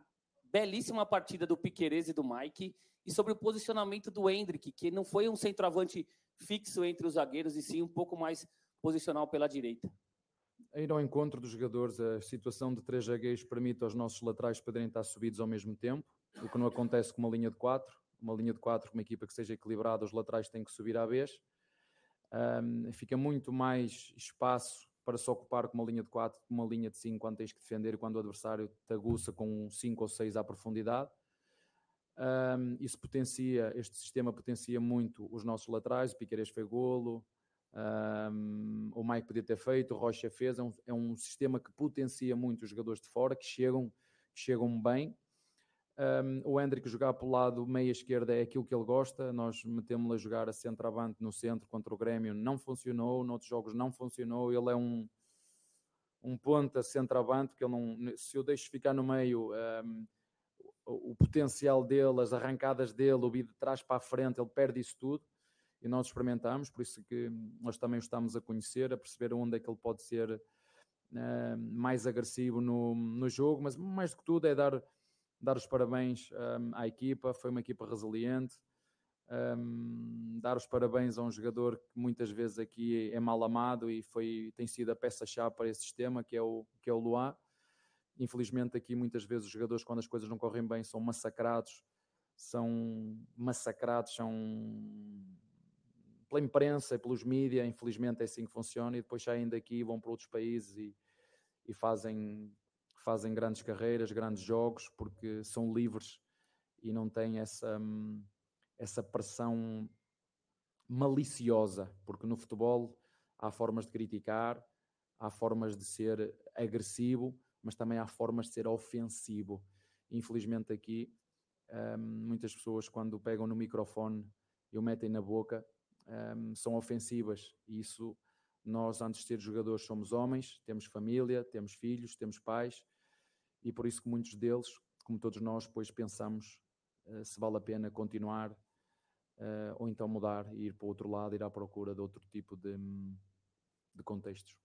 belíssima partida do Piquerez e do Mike e sobre o posicionamento do Hendrick, que não foi um centroavante fixo entre os zagueiros e sim um pouco mais posicional pela direita. A ir ao encontro dos jogadores, a situação de três zagueiros permite aos nossos laterais poderem estar subidos ao mesmo tempo, o que não acontece com uma linha de quatro. Uma linha de quatro, uma equipa que seja equilibrada, os laterais têm que subir à vez um, fica muito mais espaço para se ocupar com uma linha de 4, com uma linha de 5 quando tens que defender, quando o adversário te aguça com 5 ou 6 à profundidade. Um, isso potencia, este sistema potencia muito os nossos laterais, o Piqueires foi golo, um, o Mike podia ter feito, o Rocha fez, é um, é um sistema que potencia muito os jogadores de fora, que chegam, que chegam bem, um, o Hendrick jogar pelo lado meia esquerda é aquilo que ele gosta. Nós metemos-lo a jogar a centroavante no centro contra o Grêmio, não funcionou. Noutros jogos não funcionou. Ele é um, um ponta centroavante que ele não, se eu deixo ficar no meio, um, o, o, potencial dele, as arrancadas dele, o vir de trás para a frente, ele perde isso tudo. E nós experimentamos, por isso que nós também o estamos a conhecer, a perceber onde é que ele pode ser uh, mais agressivo no, no jogo, mas mais do que tudo é dar dar os parabéns um, à equipa, foi uma equipa resiliente. Um, dar os parabéns a um jogador que muitas vezes aqui é mal amado e foi, tem sido a peça-chave para esse sistema, que é o, que é o Luan. Infelizmente, aqui muitas vezes os jogadores, quando as coisas não correm bem, são massacrados, são massacrados, são pela imprensa e pelos mídias. Infelizmente, é assim que funciona. E depois saem daqui, vão para outros países e, e fazem fazem grandes carreiras, grandes jogos, porque são livres e não têm essa, hum, essa pressão maliciosa, porque no futebol há formas de criticar, há formas de ser agressivo, mas também há formas de ser ofensivo. Infelizmente aqui, um, muitas pessoas quando pegam no microfone e o metem na boca, um, são ofensivas, e isso nós, antes de ser jogadores, somos homens, temos família, temos filhos, temos pais, e por isso que muitos deles, como todos nós, depois pensamos uh, se vale a pena continuar uh, ou então mudar e ir para o outro lado, ir à procura de outro tipo de, de contextos.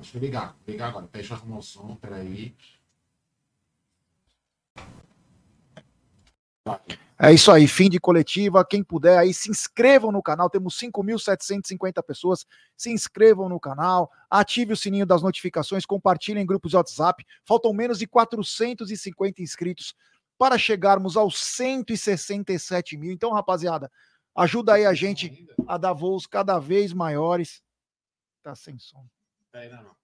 Deixa eu ligar. Ligar agora. Deixa eu arrumar o som. Peraí. É isso aí, fim de coletiva. Quem puder aí, se inscrevam no canal. Temos 5.750 pessoas. Se inscrevam no canal, ative o sininho das notificações, compartilhem em grupos de WhatsApp. Faltam menos de 450 inscritos para chegarmos aos 167 mil. Então, rapaziada, ajuda aí a gente a dar voos cada vez maiores. Tá sem som. Peraí, não, não.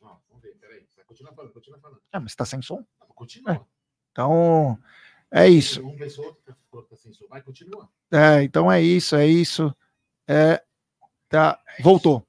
Não, vamos ver. Peraí. Vai continuar falando, continua falando. Ah, mas tá sem som? Continua. Então, é isso. Um vez ou outro, tá- tá sem som. Vai, continua. É, então é isso, é isso. É, tá, voltou.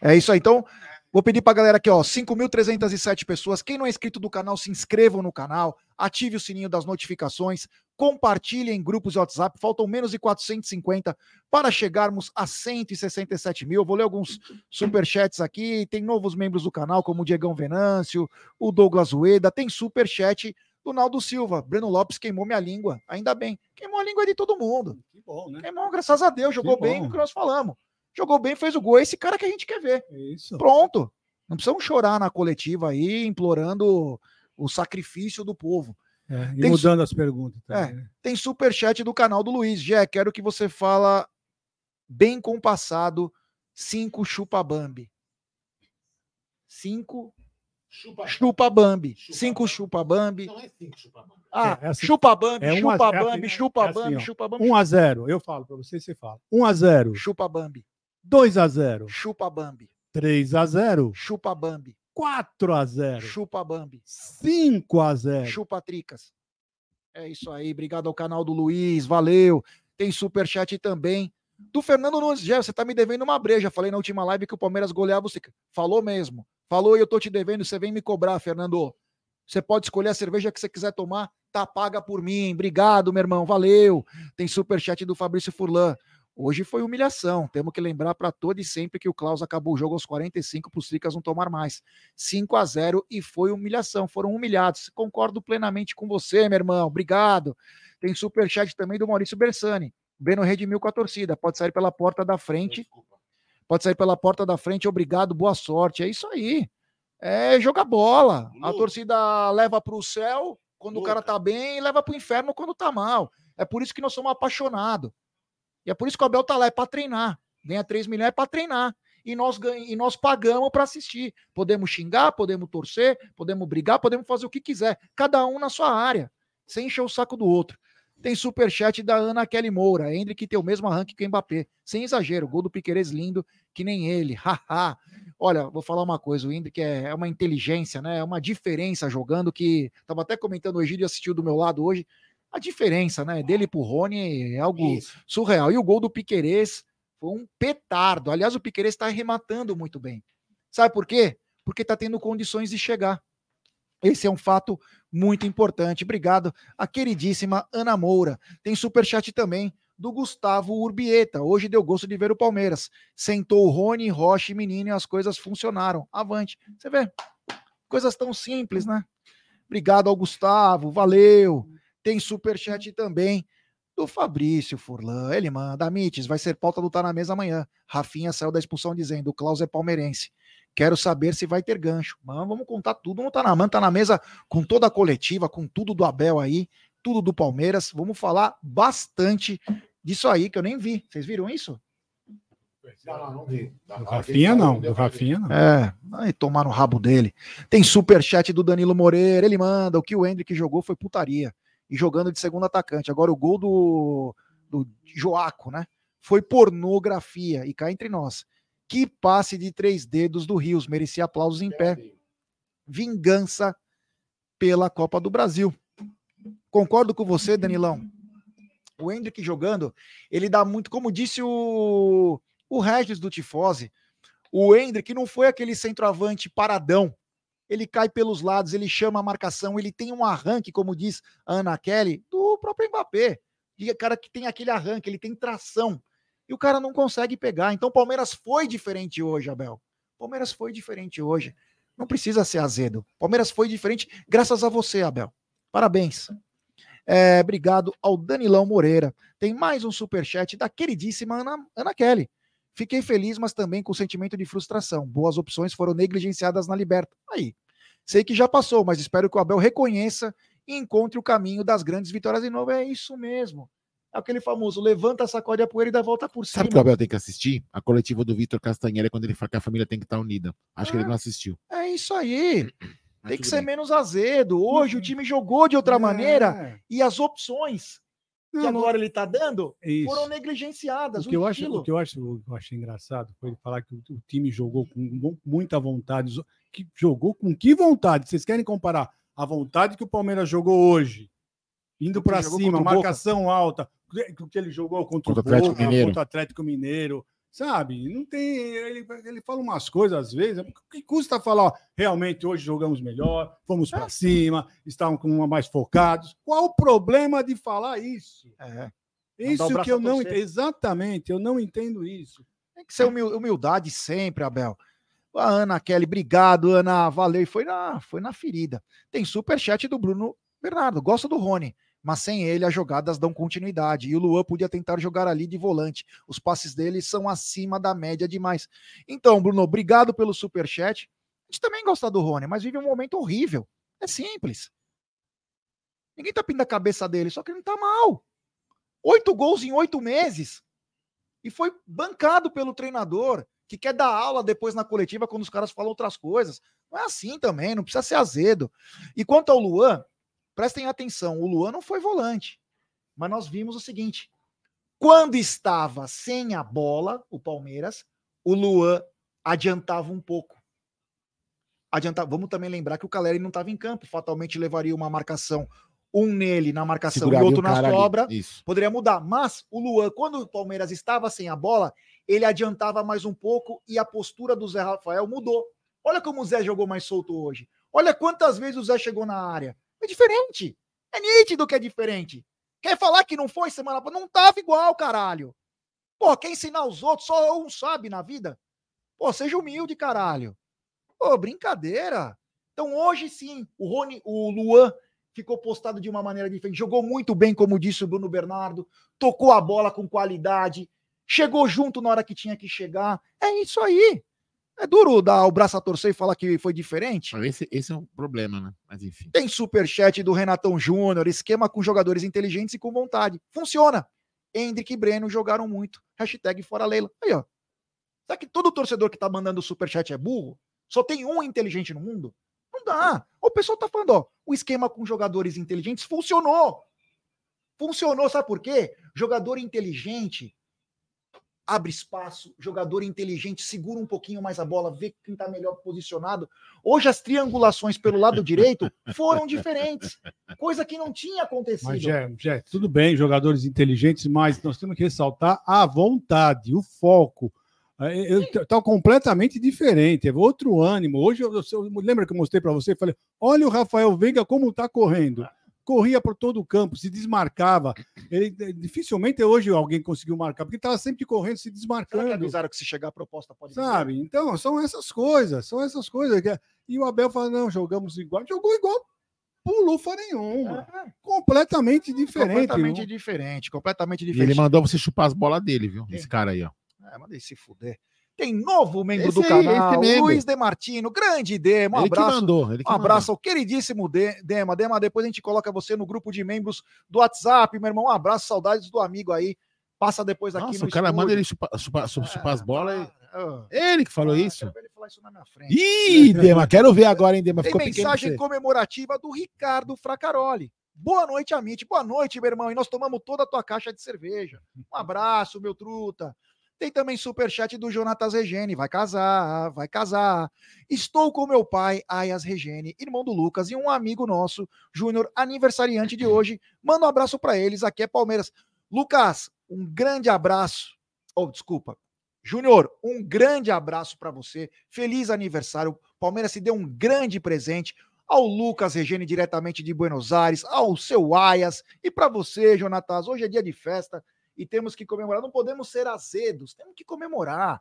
É isso aí. Então, vou pedir pra galera aqui, ó, 5.307 pessoas. Quem não é inscrito do canal, se inscrevam no canal, ative o sininho das notificações, compartilhem em grupos de WhatsApp. Faltam menos de 450 para chegarmos a 167 mil. Eu vou ler alguns superchats aqui. Tem novos membros do canal, como o Diegão Venâncio, o Douglas Ueda. Tem superchat do Naldo Silva. Breno Lopes queimou minha língua. Ainda bem. Queimou a língua de todo mundo. Que bom, né? Queimou, graças a Deus. Jogou bem o que nós falamos. Jogou bem, fez o gol. É esse cara que a gente quer ver. Isso. Pronto. Não precisamos chorar na coletiva aí, implorando o sacrifício do povo. É, e Tem mudando as perguntas. É, também, né? tem superchat do canal do Luiz. Jé, quero que você fala bem compassado. Cinco chupa Bambi. Cinco Chupa, chupa Bambi. Cinco chupa Bambi. Não é cinco chupa Bambi. Ah, É, é assim- chupa Bambi, é a- chupa é assim, Bambi, é- chupa é assim, Bambi, chupa Bambi. 1 a 0 eu falo para você, você fala. 1 a 0 Chupa Bambi. 2 a 0 Chupa Bambi. 3 a 0 Chupa Bambi. 4 a 0 Chupa Bambi. 5 a 0 Chupa Tricas. É isso aí. Obrigado ao canal do Luiz. Valeu. Tem superchat também do Fernando Nunes. Jé, você tá me devendo uma breja. Falei na última live que o Palmeiras goleava você. Falou mesmo. Falou e eu tô te devendo. Você vem me cobrar, Fernando. Você pode escolher a cerveja que você quiser tomar. Tá paga por mim. Obrigado, meu irmão. Valeu. Tem superchat do Fabrício Furlan. Hoje foi humilhação. Temos que lembrar para todo e sempre que o Klaus acabou o jogo aos 45 para os Tricas não tomar mais. 5 a 0 e foi humilhação. Foram humilhados. Concordo plenamente com você, meu irmão. Obrigado. Tem superchat também do Maurício Bersani. Beno redimiu com a torcida. Pode sair pela porta da frente. Pode sair pela porta da frente. Obrigado, boa sorte. É isso aí. É jogar bola. A torcida leva para o céu quando o cara tá bem e leva para o inferno quando tá mal. É por isso que nós somos apaixonados. E é por isso que o Abel tá lá, é para treinar. Ganha 3 milhões é para treinar. E nós, e nós pagamos para assistir. Podemos xingar, podemos torcer, podemos brigar, podemos fazer o que quiser. Cada um na sua área, sem encher o saco do outro. Tem superchat da Ana Kelly Moura. Hendrick tem o mesmo arranque que o Mbappé. Sem exagero, gol do Piqueires lindo, que nem ele. Haha. Olha, vou falar uma coisa, o Hendrick é, é uma inteligência, né? É uma diferença jogando que. Tava até comentando, o Egídio assistiu do meu lado hoje. A diferença, né? Dele pro Rony é algo surreal. E o gol do Piquerez foi um petardo. Aliás, o Piquerez está arrematando muito bem. Sabe por quê? Porque está tendo condições de chegar. Esse é um fato muito importante. Obrigado a queridíssima Ana Moura. Tem superchat também do Gustavo Urbieta. Hoje deu gosto de ver o Palmeiras. Sentou o Rony, Rocha e Menino e as coisas funcionaram. Avante. Você vê? Coisas tão simples, né? Obrigado ao Gustavo. Valeu. Tem superchat também do Fabrício Furlan. Ele manda. Amites, vai ser pauta do Tá na Mesa amanhã. Rafinha saiu da expulsão dizendo: o Klaus é palmeirense. Quero saber se vai ter gancho. Mas vamos contar tudo no Tá na Mesa. Tá na mesa com toda a coletiva, com tudo do Abel aí, tudo do Palmeiras. Vamos falar bastante disso aí, que eu nem vi. Vocês viram isso? Não, não, não vi. Do Rafinha não, do Rafinha não. É, aí tomar no rabo dele. Tem superchat do Danilo Moreira, ele manda. O que o Hendrick jogou foi putaria. E jogando de segundo atacante. Agora o gol do, do Joaco, né? Foi pornografia. E cá entre nós. Que passe de três dedos do Rios. Merecia aplausos em pé. Vingança pela Copa do Brasil. Concordo com você, Danilão. O Hendrick jogando, ele dá muito, como disse o, o Regis do Tifose, o Hendrick não foi aquele centroavante paradão. Ele cai pelos lados, ele chama a marcação, ele tem um arranque, como diz a Ana Kelly, do próprio Mbappé. E cara que tem aquele arranque, ele tem tração. E o cara não consegue pegar. Então o Palmeiras foi diferente hoje, Abel. Palmeiras foi diferente hoje. Não precisa ser azedo. Palmeiras foi diferente graças a você, Abel. Parabéns. É, obrigado ao Danilão Moreira. Tem mais um superchat da queridíssima Ana, Ana Kelly. Fiquei feliz, mas também com sentimento de frustração. Boas opções foram negligenciadas na Liberta. Aí. Sei que já passou, mas espero que o Abel reconheça e encontre o caminho das grandes vitórias de novo. É isso mesmo. É aquele famoso levanta, sacode a poeira e dá a volta por cima. Sabe o que o Abel tem que assistir? A coletiva do Vitor Castanheira, quando ele fala que a família tem que estar unida. Acho que ele não assistiu. É isso aí. Tem que ser bem. menos azedo. Hoje o time jogou de outra maneira e as opções que Não, não- agora ele tá dando Isso. foram negligenciadas. O que, eu acho, o que eu acho, o que eu achei engraçado foi ele falar que o, o time jogou com mu- muita vontade. Que jogou com que vontade? Vocês querem comparar a vontade que o Palmeiras jogou hoje, indo para cima, marcação alta, o que ele jogou contra, Contra o o Atlético Boca, Mineiro. contra o Atlético Mineiro, sabe? Não tem. Ele, ele fala umas coisas às vezes. O que custa falar, ó, realmente hoje jogamos melhor, fomos para cima, estavam com uma mais focados. Qual o problema de falar isso? É. Isso que eu não entendo. Exatamente, eu não entendo isso. Tem que ser humil- humildade sempre, Abel. A Ana Kelly, obrigado, Ana. Valeu. E foi na, foi na ferida. Tem superchat do Bruno Bernardo. Gosta do Rony, mas sem ele as jogadas dão continuidade. E o Luan podia tentar jogar ali de volante. Os passes dele são acima da média demais. Então, Bruno, obrigado pelo superchat. A gente também gosta do Rony, mas vive um momento horrível. É simples. Ninguém tá pedindo a cabeça dele, só que ele não tá mal. Oito gols em oito meses e foi bancado pelo treinador, que quer dar aula depois na coletiva quando os caras falam outras coisas. Não é assim também, não precisa ser azedo. E quanto ao Luan, prestem atenção, o Luan não foi volante. Mas nós vimos o seguinte: quando estava sem a bola, o Palmeiras, o Luan adiantava um pouco. Adiantava. Vamos também lembrar que o Caleri não estava em campo, fatalmente levaria uma marcação, um nele na marcação Seguraria e outro na sobra Isso. poderia mudar. Mas o Luan, quando o Palmeiras estava sem a bola, ele adiantava mais um pouco e a postura do Zé Rafael mudou. Olha como o Zé jogou mais solto hoje. Olha quantas vezes o Zé chegou na área. É diferente. É nítido que é diferente. Quer falar que não foi semana passada? Não tava igual, caralho. Pô, quer ensinar os outros? Só um sabe na vida. Pô, seja humilde, caralho. Pô, brincadeira. Então hoje sim, o Rony, o Luan ficou postado de uma maneira diferente. Jogou muito bem, como disse o Bruno Bernardo. Tocou a bola com qualidade. Chegou junto na hora que tinha que chegar. É isso aí. É duro dar o braço a torcer e falar que foi diferente. Esse, esse é um problema, né? Mas enfim. Tem superchat do Renatão Júnior, esquema com jogadores inteligentes e com vontade. Funciona. Hendrick e Breno jogaram muito. Hashtag fora Leila. Aí, ó. Será que todo torcedor que tá mandando superchat é burro? Só tem um inteligente no mundo? Não dá. O pessoal tá falando, ó, o esquema com jogadores inteligentes funcionou. Funcionou, sabe por quê? Jogador inteligente abre espaço, jogador inteligente segura um pouquinho mais a bola, vê quem tá melhor posicionado. Hoje as triangulações pelo lado direito foram diferentes, coisa que não tinha acontecido. Mas, Jé, Jé, tudo bem, jogadores inteligentes, mas nós temos que ressaltar a vontade, o foco. Está completamente diferente, é outro ânimo. Hoje, eu, eu, lembra que eu mostrei para você? Falei: olha o Rafael Veiga como está correndo. Corria por todo o campo, se desmarcava. Ele, dificilmente hoje alguém conseguiu marcar, porque estava sempre correndo, se Será que desmarcando. avisaram que se chegar a proposta pode vir? Sabe? Então, são essas coisas, são essas coisas. que- E o Abel fala: não, jogamos igual. Jogou igual por lufa nenhuma. Completamente diferente. Completamente não- diferente, completamente E diferente. ele mandou você chupar as bolas dele, viu? Esse cara aí, ó. É, mandei se fuder. Tem novo membro Esse do aí, canal. Luiz Demartino, grande Dema, um Ele abraço. mandou, ele um abraço ao queridíssimo De- Dema. Dema, depois a gente coloca você no grupo de membros do WhatsApp, meu irmão. Um abraço, saudades do amigo aí. Passa depois aqui Nossa, no o cara estúdio. manda ele chupar, chupar- chupar as bolas. e- Ah, Ele que falou ah, isso. quero ver ele falar isso na minha frente. Ih, Dema, quero ver agora, hein, Dema. Tem Ficou mensagem comemorativa do Ricardo Fracaroli. Boa noite, Amit. Boa noite, meu irmão. E nós tomamos toda a tua caixa de cerveja. Um abraço, meu truta. Tem também superchat do Jonatas Regene. Vai casar, vai casar. Estou com meu pai, Ayas Regene, irmão do Lucas, e um amigo nosso, Júnior, aniversariante de hoje. Manda um abraço para eles. Aqui é Palmeiras. Lucas, um grande abraço. Oh, desculpa. Júnior, um grande abraço para você. Feliz aniversário. Palmeiras se deu um grande presente ao Lucas Regene diretamente de Buenos Aires, ao seu Ayas e para você, Jonatas. Hoje é dia de festa e temos que comemorar. Não podemos ser azedos, temos que comemorar.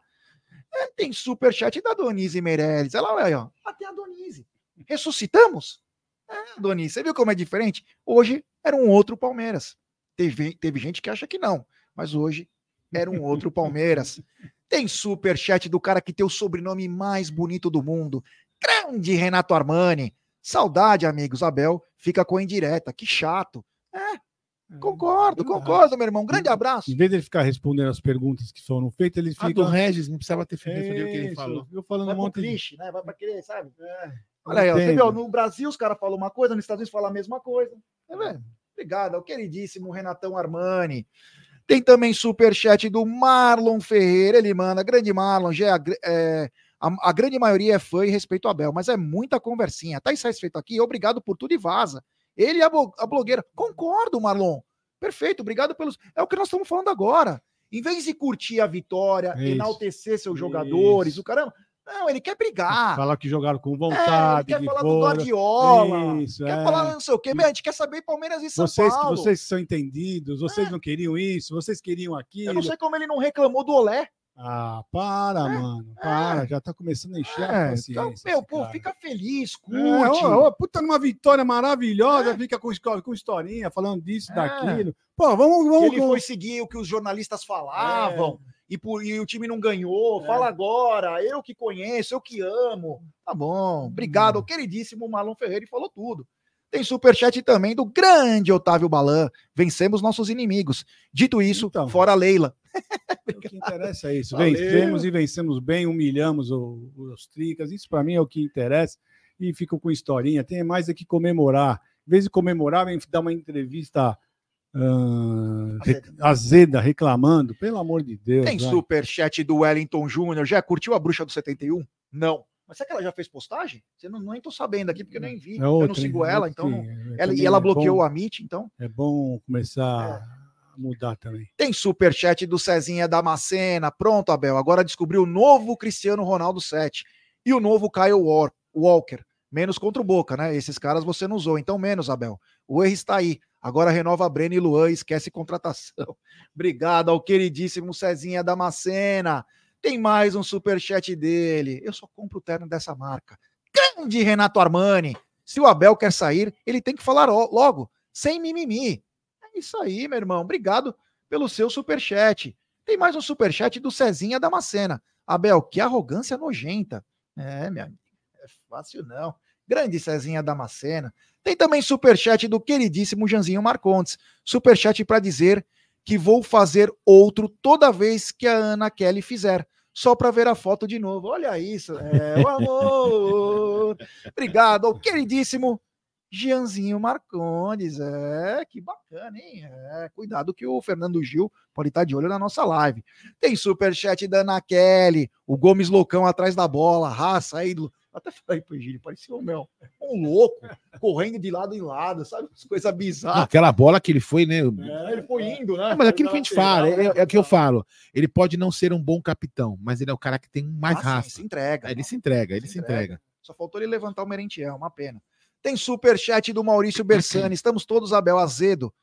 É, tem superchat da Donise Meirelles. Olha aí, ó. Até a Donise. Ressuscitamos? É, Donise, você viu como é diferente? Hoje era um outro Palmeiras. Teve, teve gente que acha que não, mas hoje era um outro Palmeiras. Tem superchat do cara que tem o sobrenome mais bonito do mundo. Grande Renato Armani. Saudade, amigos. Abel fica com a indireta. Que chato. É, concordo, concordo, meu irmão. Um grande abraço. Em vez de ficar respondendo as perguntas que foram feitas, ele A fica. do Regis, não precisava ter feito o que ele falou. Eu falando Vai um monte de. clichê, né? Vai pra querer, sabe? Olha aí, ó, você viu, no Brasil os caras falam uma coisa, nos Estados Unidos falam a mesma coisa. Tá vendo? Obrigado, ao queridíssimo Renatão Armani. Tem também superchat do Marlon Ferreira, ele manda, grande Marlon, já é a, é, a, a grande maioria é fã e respeito ao Abel, mas é muita conversinha. Tá insatisfeito aqui, obrigado por tudo e vaza. Ele e a, bo- a blogueira, concordo, Marlon. Perfeito, obrigado pelos. É o que nós estamos falando agora. Em vez de curtir a vitória, Isso. enaltecer seus jogadores, Isso. o caramba. Não, ele quer brigar. Falar que jogaram com É, ele vontade. quer que falar do foram. Guardiola. Isso, quer é. falar não sei o quê. Meu, a gente quer saber Palmeiras e São Vocês, Paulo. vocês são entendidos, vocês não queriam isso, vocês queriam Eu aquilo. não sei como ele não reclamou do Olé. Ah, para, mano. Para, já tá começando a encher a É, paciência. então, meu, pô, cara. fica feliz, curte. É, ó, ó, puta, numa vitória maravilhosa, fica com, com historinha, falando disso, É. daquilo. Pô, vamos, vamos. ele foi seguir o que os jornalistas falavam É. e, por- e o time não ganhou. Fala agora, eu que conheço, eu que amo. Tá bom, obrigado, Hum. ao queridíssimo Marlon Ferreira, e falou tudo. Tem superchat também do grande Otávio Balan. Vencemos nossos inimigos. Dito isso, Então. fora a Leila. O que interessa é isso. Valeu. Vencemos e vencemos bem, humilhamos o- os tricas. Isso para mim é o que interessa. E fico com historinha. Tem mais é que comemorar. Em vez de comemorar, vem dar uma entrevista re- azeda, reclamando. Pelo amor de Deus. Tem superchat do Wellington Júnior. Já curtiu a bruxa do 71? Não. Mas será que ela já fez postagem? Você não, nem tô sabendo aqui, porque eu nem vi. É eu não outra, sigo hein? ela, Outra então. é, ela, e ela é bloqueou bom. a Meet, então. É bom começar a mudar também. Tem superchat do Cezinha Damascena. Pronto, Abel. Agora descobriu o novo Cristiano Ronaldo 7 e o novo Kyle Walker. Menos contra o Boca, né? Esses caras você não usou, então menos, Abel. O erro está aí. Agora renova Breno e Luan, esquece contratação. Obrigado ao queridíssimo Cezinha Damascena. Tem mais um superchat dele. Eu só compro o terno dessa marca. Grande Renato Armani. Se o Abel quer sair, ele tem que falar logo, sem mimimi. É isso aí, meu irmão. Obrigado pelo seu superchat. Tem mais um superchat do Cezinha Damascena. Abel, que arrogância nojenta. É, minha amiga, é fácil não. Grande Cezinha Damascena. Tem também superchat do queridíssimo Janzinho Marcontes. Superchat para dizer que vou fazer outro toda vez que a Ana Kelly fizer. Só para ver a foto de novo. Olha isso. É o amor. Obrigado ao queridíssimo Gianzinho Marcondes, é, que bacana, hein? É, cuidado que o Fernando Gil pode estar de olho na nossa live. Tem superchat da Ana Kelly, o Gomes Loucão atrás da bola, raça, ídolo. Até falei pro Gil, parecia o meu, um louco, correndo de lado em lado, sabe? Não, bizarras. aquela bola que ele foi, né? É, ele foi indo, né? Não, mas aquilo que a gente fala, é, é o que eu falo. Ele pode não ser um bom capitão, mas ele é o cara que tem mais Ah, sim, raça. se entrega. Ele se entrega, ele se entrega. Só faltou ele levantar o Merentiel, uma pena. Tem superchat do Maurício Bersani. Estamos todos, Abel Azedo.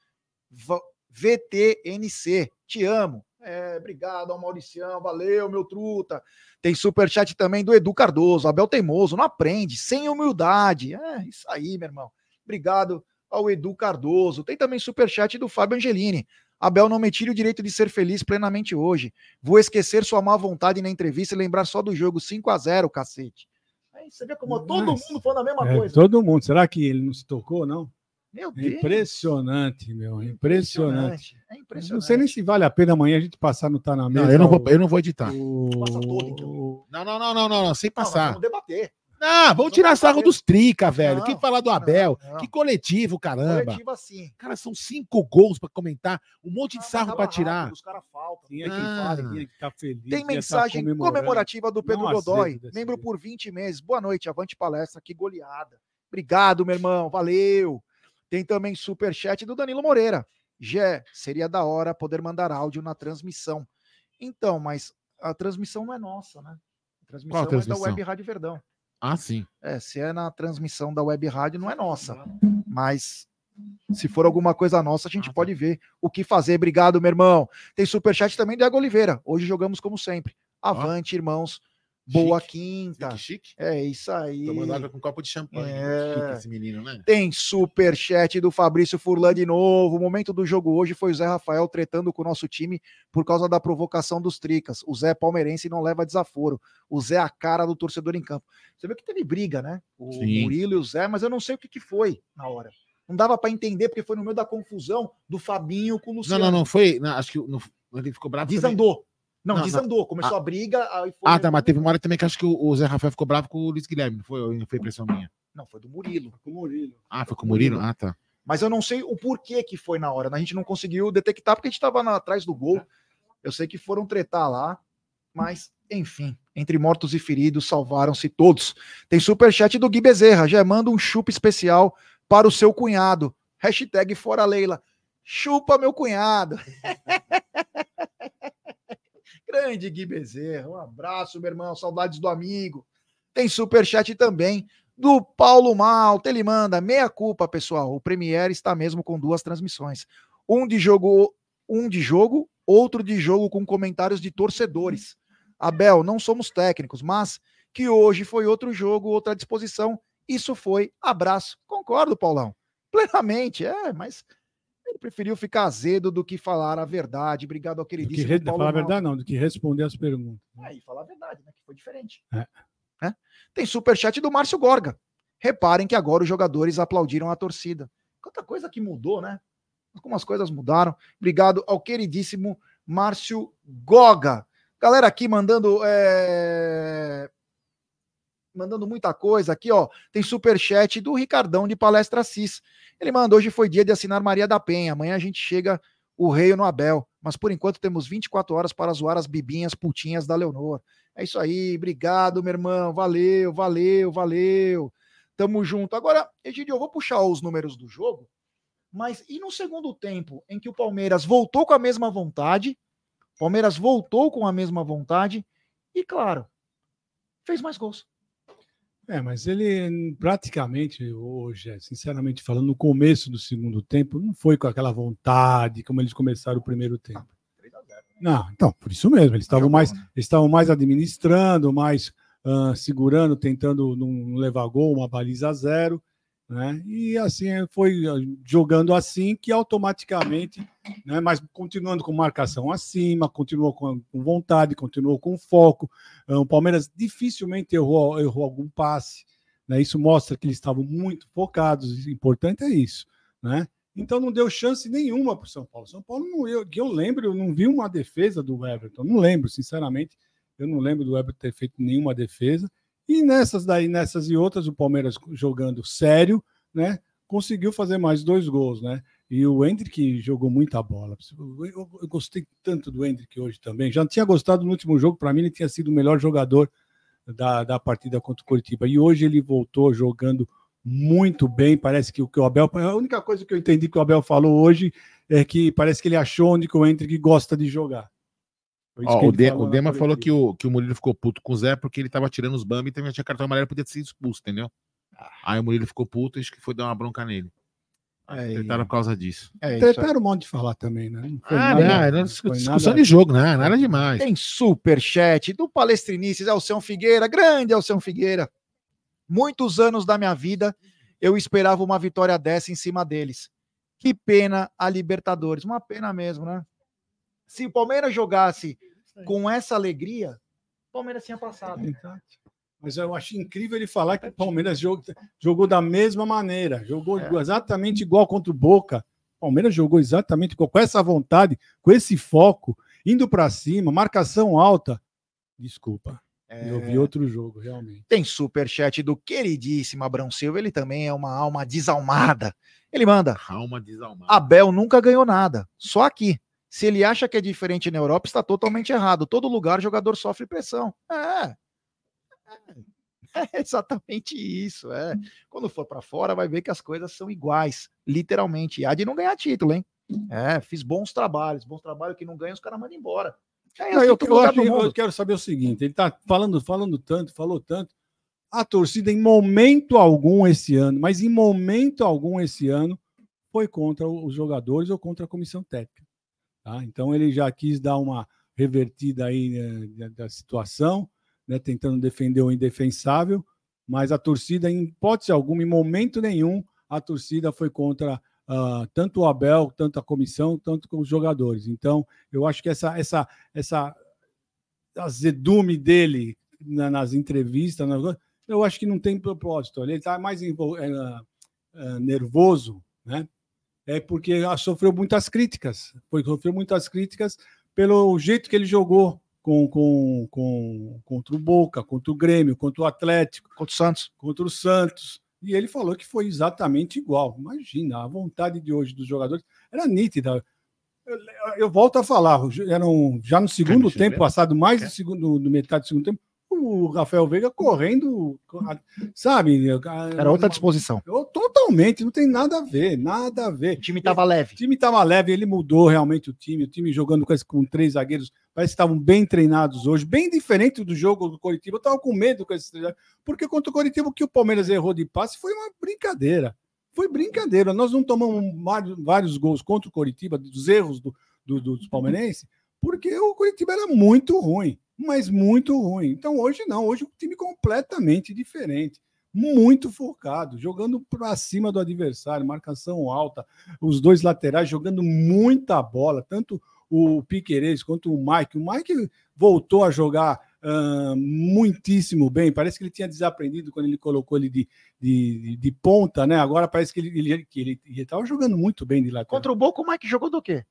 VTNC. Te amo. É, obrigado ao Mauricião. Valeu, meu truta. Tem superchat também do Edu Cardoso. Abel Teimoso. Não aprende. Sem humildade. É, isso aí, meu irmão. Obrigado ao Edu Cardoso. Tem também superchat do Fábio Angelini. Abel, não me tire o direito de ser feliz plenamente hoje. Vou esquecer sua má vontade na entrevista e lembrar só do jogo 5 a 0 cacete. Aí você vê como todo Nossa. mundo falando a mesma É, coisa. todo mundo. Será que ele não se tocou, não? Meu Deus. Impressionante, meu. Impressionante. É Não impressionante. sei nem se vale a pena amanhã a gente passar no Tá na Mesa. Não, eu não vou, eu não vou editar. Passa todo, então. Não, não, não, não, não, não, sem Não, passar. vamos debater. Não, vamos tirar sarro dos trica, velho. Não, Quem falar do Abel? não. Que coletivo, caramba. Coletivo assim. Cara, são cinco gols pra comentar, um monte de sarro Acaba pra tirar. rápido, Os caras faltam. Tinha que Ah. tinha que estar feliz. Tem tá mensagem comemorando. comemorativa do Pedro Não Godoy, membro por 20 meses. Boa noite, avante palestra, que goleada. Obrigado, meu irmão, valeu. Tem também superchat do Danilo Moreira. Gé, seria da hora poder mandar áudio na transmissão. Então, mas a transmissão não é nossa, né? A transmissão, Qual a é transmissão? da Web Rádio Verdão. Ah, sim. É, se é na transmissão da Web Rádio, não é nossa. Mas se for alguma coisa nossa, a gente pode ver o que fazer. Obrigado, meu irmão. Tem superchat também do Diego Oliveira. Hoje jogamos como sempre. Avante, irmãos. Boa Chique. quinta. Chique, chique. É isso aí. Tomando água com um copo de champanhe. É. Chique esse menino, né? Tem superchat do Fabrício Furlan de novo. O momento do jogo hoje foi o Zé Rafael tretando com o nosso time por causa da provocação dos Tricas. O Zé é palmeirense e não leva desaforo. O Zé é a cara do torcedor em campo. Você viu que teve briga, né? O Sim. Murilo e o Zé, mas eu não sei o que, que foi na hora. Não dava pra entender, porque foi no meio da confusão do Fabinho com o Não, Luciano. não, não foi. não, acho que não, ele ficou bravo. também. Desandou. Não, Não, não. desandou. Começou a briga. Aí foi... Ah, tá, mas teve uma hora também que acho que o, Zé Rafael ficou bravo com o Luiz Guilherme, não foi? Não foi impressão minha? Não, foi do Murilo. Com o Murilo. Ah, foi com o Murilo? Ah, tá. Mas eu não sei o porquê que foi na hora. né? A gente não conseguiu detectar porque a gente estava atrás do gol. Eu sei que foram tretar lá, mas enfim, entre mortos e feridos salvaram-se todos. Tem superchat do Gui Bezerra, já manda um chupa especial para o seu cunhado. Hashtag fora Leila. Chupa meu cunhado. Grande Gui Bezerra, um abraço, meu irmão, saudades do amigo. Tem superchat também do Paulo Malta. Ele manda meia culpa, pessoal. O Premiere está mesmo com duas transmissões. Um de jogo, um de jogo, outro de jogo com comentários de torcedores. Abel, não somos técnicos, mas que hoje foi outro jogo, outra disposição. Isso foi abraço. Concordo, Paulão. Plenamente, é, mas preferiu ficar azedo do que falar a verdade. Obrigado ao que queridíssimo re... Paulo falar a Malta. verdade, não, do que responder as perguntas. Aí, falar a verdade, né? Que foi diferente. É. Né? Tem superchat do Márcio Gorga. Reparem que agora os jogadores aplaudiram a torcida. Quanta coisa que mudou, né? Algumas coisas mudaram. Obrigado ao queridíssimo Márcio Goga. Galera aqui mandando é, mandando muita coisa aqui, ó. Tem superchat do Ricardão de Palestra Cis. Ele manda: hoje foi dia de assinar Maria da Penha. Amanhã a gente chega o rei no Abel. Mas por enquanto temos 24 horas para zoar as bibinhas putinhas da Leonor. É isso aí, obrigado, meu irmão. Valeu, valeu, valeu. Tamo junto. Agora, Egidio, eu vou puxar os números do jogo, mas e no segundo tempo, em que o Palmeiras voltou com a mesma vontade, Palmeiras voltou com a mesma vontade e, claro, fez mais gols. É, mas ele praticamente hoje, é, sinceramente falando, no começo do segundo tempo, não foi com aquela vontade como eles começaram o primeiro tempo. Não, então, por isso mesmo, eles estavam mais, eles estavam mais administrando, mais ah, segurando, tentando não levar gol, uma baliza zero, né? E assim foi ah, jogando assim que automaticamente, né? Mas continuando com marcação acima, continuou com, vontade, continuou com foco. Ah, O Palmeiras dificilmente errou, errou algum passe, né? Isso mostra que eles estavam muito focados. Importante é isso, né? Então não deu chance nenhuma para o São Paulo. São Paulo, não, eu, que eu lembro, eu não vi uma defesa do Everton. Não lembro, sinceramente. Eu não lembro do Everton ter feito nenhuma defesa. E nessas daí, nessas e outras, o Palmeiras jogando sério, né? Conseguiu fazer mais dois gols, né? E o Hendrick jogou muita bola. Eu, gostei tanto do Hendrick hoje também. Já tinha gostado no último jogo, para mim, ele tinha sido o melhor jogador da, da partida contra o Curitiba. E hoje ele voltou jogando muito bem. Parece que o que o Abel. A única coisa que eu entendi que o Abel falou hoje é que parece que ele achou onde que o Hendrick gosta de jogar. Ó, o, De- o Dema falou que o, que o Murilo ficou puto com o Zé porque ele tava tirando os bambas e também tinha cartão amarelo podia ter sido expulso, entendeu? Aí o Murilo ficou puto e acho que foi dar uma bronca nele. É, Tretaram por causa disso. É isso aí. Tretaram um modo de falar também, né? Não foi Ah, nada- não, era foi discussão nada- de jogo, né? Nada demais. Tem superchat do Palestrinices, Elcião Figueira, grande Elcião Figueira. Muitos anos da minha vida eu esperava uma vitória dessa em cima deles. Que pena a Libertadores, uma pena mesmo, né? Se o Palmeiras jogasse com essa alegria, o Palmeiras tinha passado. Exato. Mas eu acho incrível ele falar que o Palmeiras jogou, jogou da mesma maneira, jogou É. exatamente igual contra o Boca. O Palmeiras jogou exatamente igual, com essa vontade, com esse foco, indo para cima, marcação alta. Desculpa, É. eu vi outro jogo, realmente. Tem superchat do queridíssimo Abrão Silva, ele também é uma alma desalmada. Ele manda: Alma desalmada. Abel nunca ganhou nada, só aqui. Se ele acha que é diferente na Europa, está totalmente errado. Todo lugar o jogador sofre pressão. É. É exatamente isso. É. Quando for para fora, vai ver que as coisas são iguais, literalmente. E há de não ganhar título, hein? É, fiz bons trabalhos. Bons trabalhos que não ganham, os caras mandam embora. É Não, assim eu, todo eu acho- eu quero saber o seguinte: ele está falando, falando tanto, falou tanto. A torcida, em momento algum esse ano, mas em momento algum esse ano, foi contra os jogadores ou contra a comissão técnica. Tá? Então ele já quis dar uma revertida aí né, da, situação, né, tentando defender o indefensável, mas a torcida, em hipótese alguma, em momento nenhum, a torcida foi contra uh, tanto o Abel, tanto a comissão, tanto com os jogadores. Então, eu acho que essa, essa, essa azedume dele na, nas entrevistas, eu acho que não tem propósito. Ele está mais é, é, nervoso, né? É porque sofreu muitas críticas. Foi, sofreu muitas críticas pelo jeito que ele jogou com, com, com, contra o Boca, contra o Grêmio, contra o Atlético, contra o Santos. Contra o Santos. E ele falou que foi exatamente igual. Imagina, a vontade de hoje dos jogadores era nítida. Eu, eu volto a falar, eram já no segundo tempo, passado mais do, segundo, do metade do segundo tempo, o Rafael Veiga correndo, sabe? Era outra disposição. Totalmente, não tem nada a ver, nada a ver. O time estava leve. O time estava leve, ele mudou realmente o time, o time jogando com, com três zagueiros, parece que estavam bem treinados hoje, bem diferente do jogo do Coritiba. Eu estava com medo com esses três porque contra o Coritiba o que o Palmeiras errou de passe foi uma brincadeira. Foi brincadeira. Nós não tomamos vários, vários gols contra o Coritiba, dos erros do, do, dos palmeirenses, porque o Coritiba era muito ruim mas muito ruim. Então hoje não, hoje o time completamente diferente, muito focado, jogando para cima do adversário, marcação alta, os dois laterais jogando muita bola, tanto o Piqueires quanto o Mike. O Mike voltou a jogar uh, muitíssimo bem. Parece que ele tinha desaprendido quando ele colocou ele de, de, de ponta, né? Agora parece que ele estava ele, jogando muito bem de lateral. Contra o Boca, o Mike jogou do quê?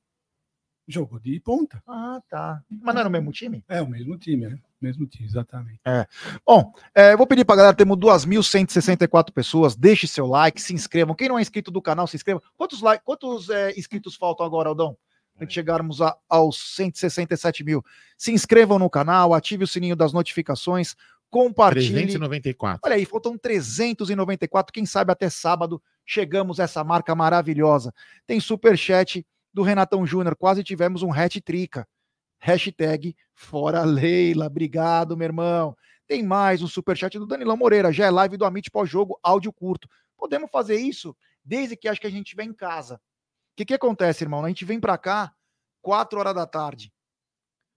Jogou de ponta. Ah, tá. Mas não era o mesmo time? É, o mesmo time, né? Mesmo time, exatamente. É. Bom, é, vou pedir pra galera, temos 2.164 pessoas, deixe seu like, se inscrevam. Quem não é inscrito do canal, se inscreva. Quantos, like, quantos é, inscritos faltam agora, Aldão? Para chegarmos a, aos 167 mil. Se inscrevam no canal, ative o sininho das notificações, compartilhe. 394. Olha aí, faltam 394. Quem sabe até sábado chegamos a essa marca maravilhosa. Tem super chat do Renatão Júnior. Quase tivemos um hat-trica. Hashtag fora Leila. Obrigado, meu irmão. Tem mais um superchat do Danilão Moreira. Já é live do Amit pós-jogo, áudio curto. Podemos fazer isso desde que acho que a gente estiver em casa. O que, que acontece, irmão? A gente vem para cá 4 horas da tarde.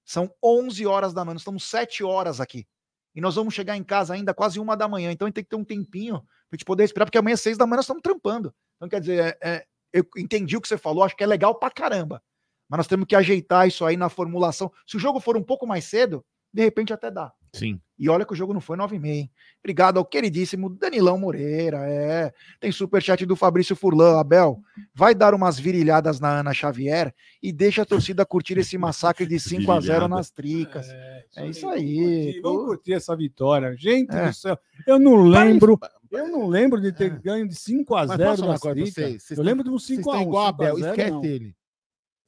São 11 horas da manhã. Nós estamos 7 horas aqui. E nós vamos chegar em casa ainda quase uma da manhã. Então a gente tem que ter um tempinho para a gente poder esperar, porque amanhã às 6 da manhã nós estamos trampando. Então, quer dizer, é, é, eu entendi o que você falou, acho que é legal pra caramba. Mas nós temos que ajeitar isso aí na formulação. Se o jogo for um pouco mais cedo, de repente até dá. Sim. E olha que o jogo não foi 9 e meia, hein? Obrigado ao queridíssimo Danilão Moreira. É. Tem superchat do Fabrício Furlan. Abel, vai dar umas virilhadas na Ana Xavier e deixa a torcida curtir esse massacre de 5 a 0 nas tricas. É, isso, é isso aí. Vamos curtir, vamos curtir, essa vitória. Gente é. do céu, eu não lembro. Eu não lembro de ter é. ganho de 5 a 0 nas tricas. Vocês, vocês eu lembro de um 5 a 1 igual Abel, esquece não. ele.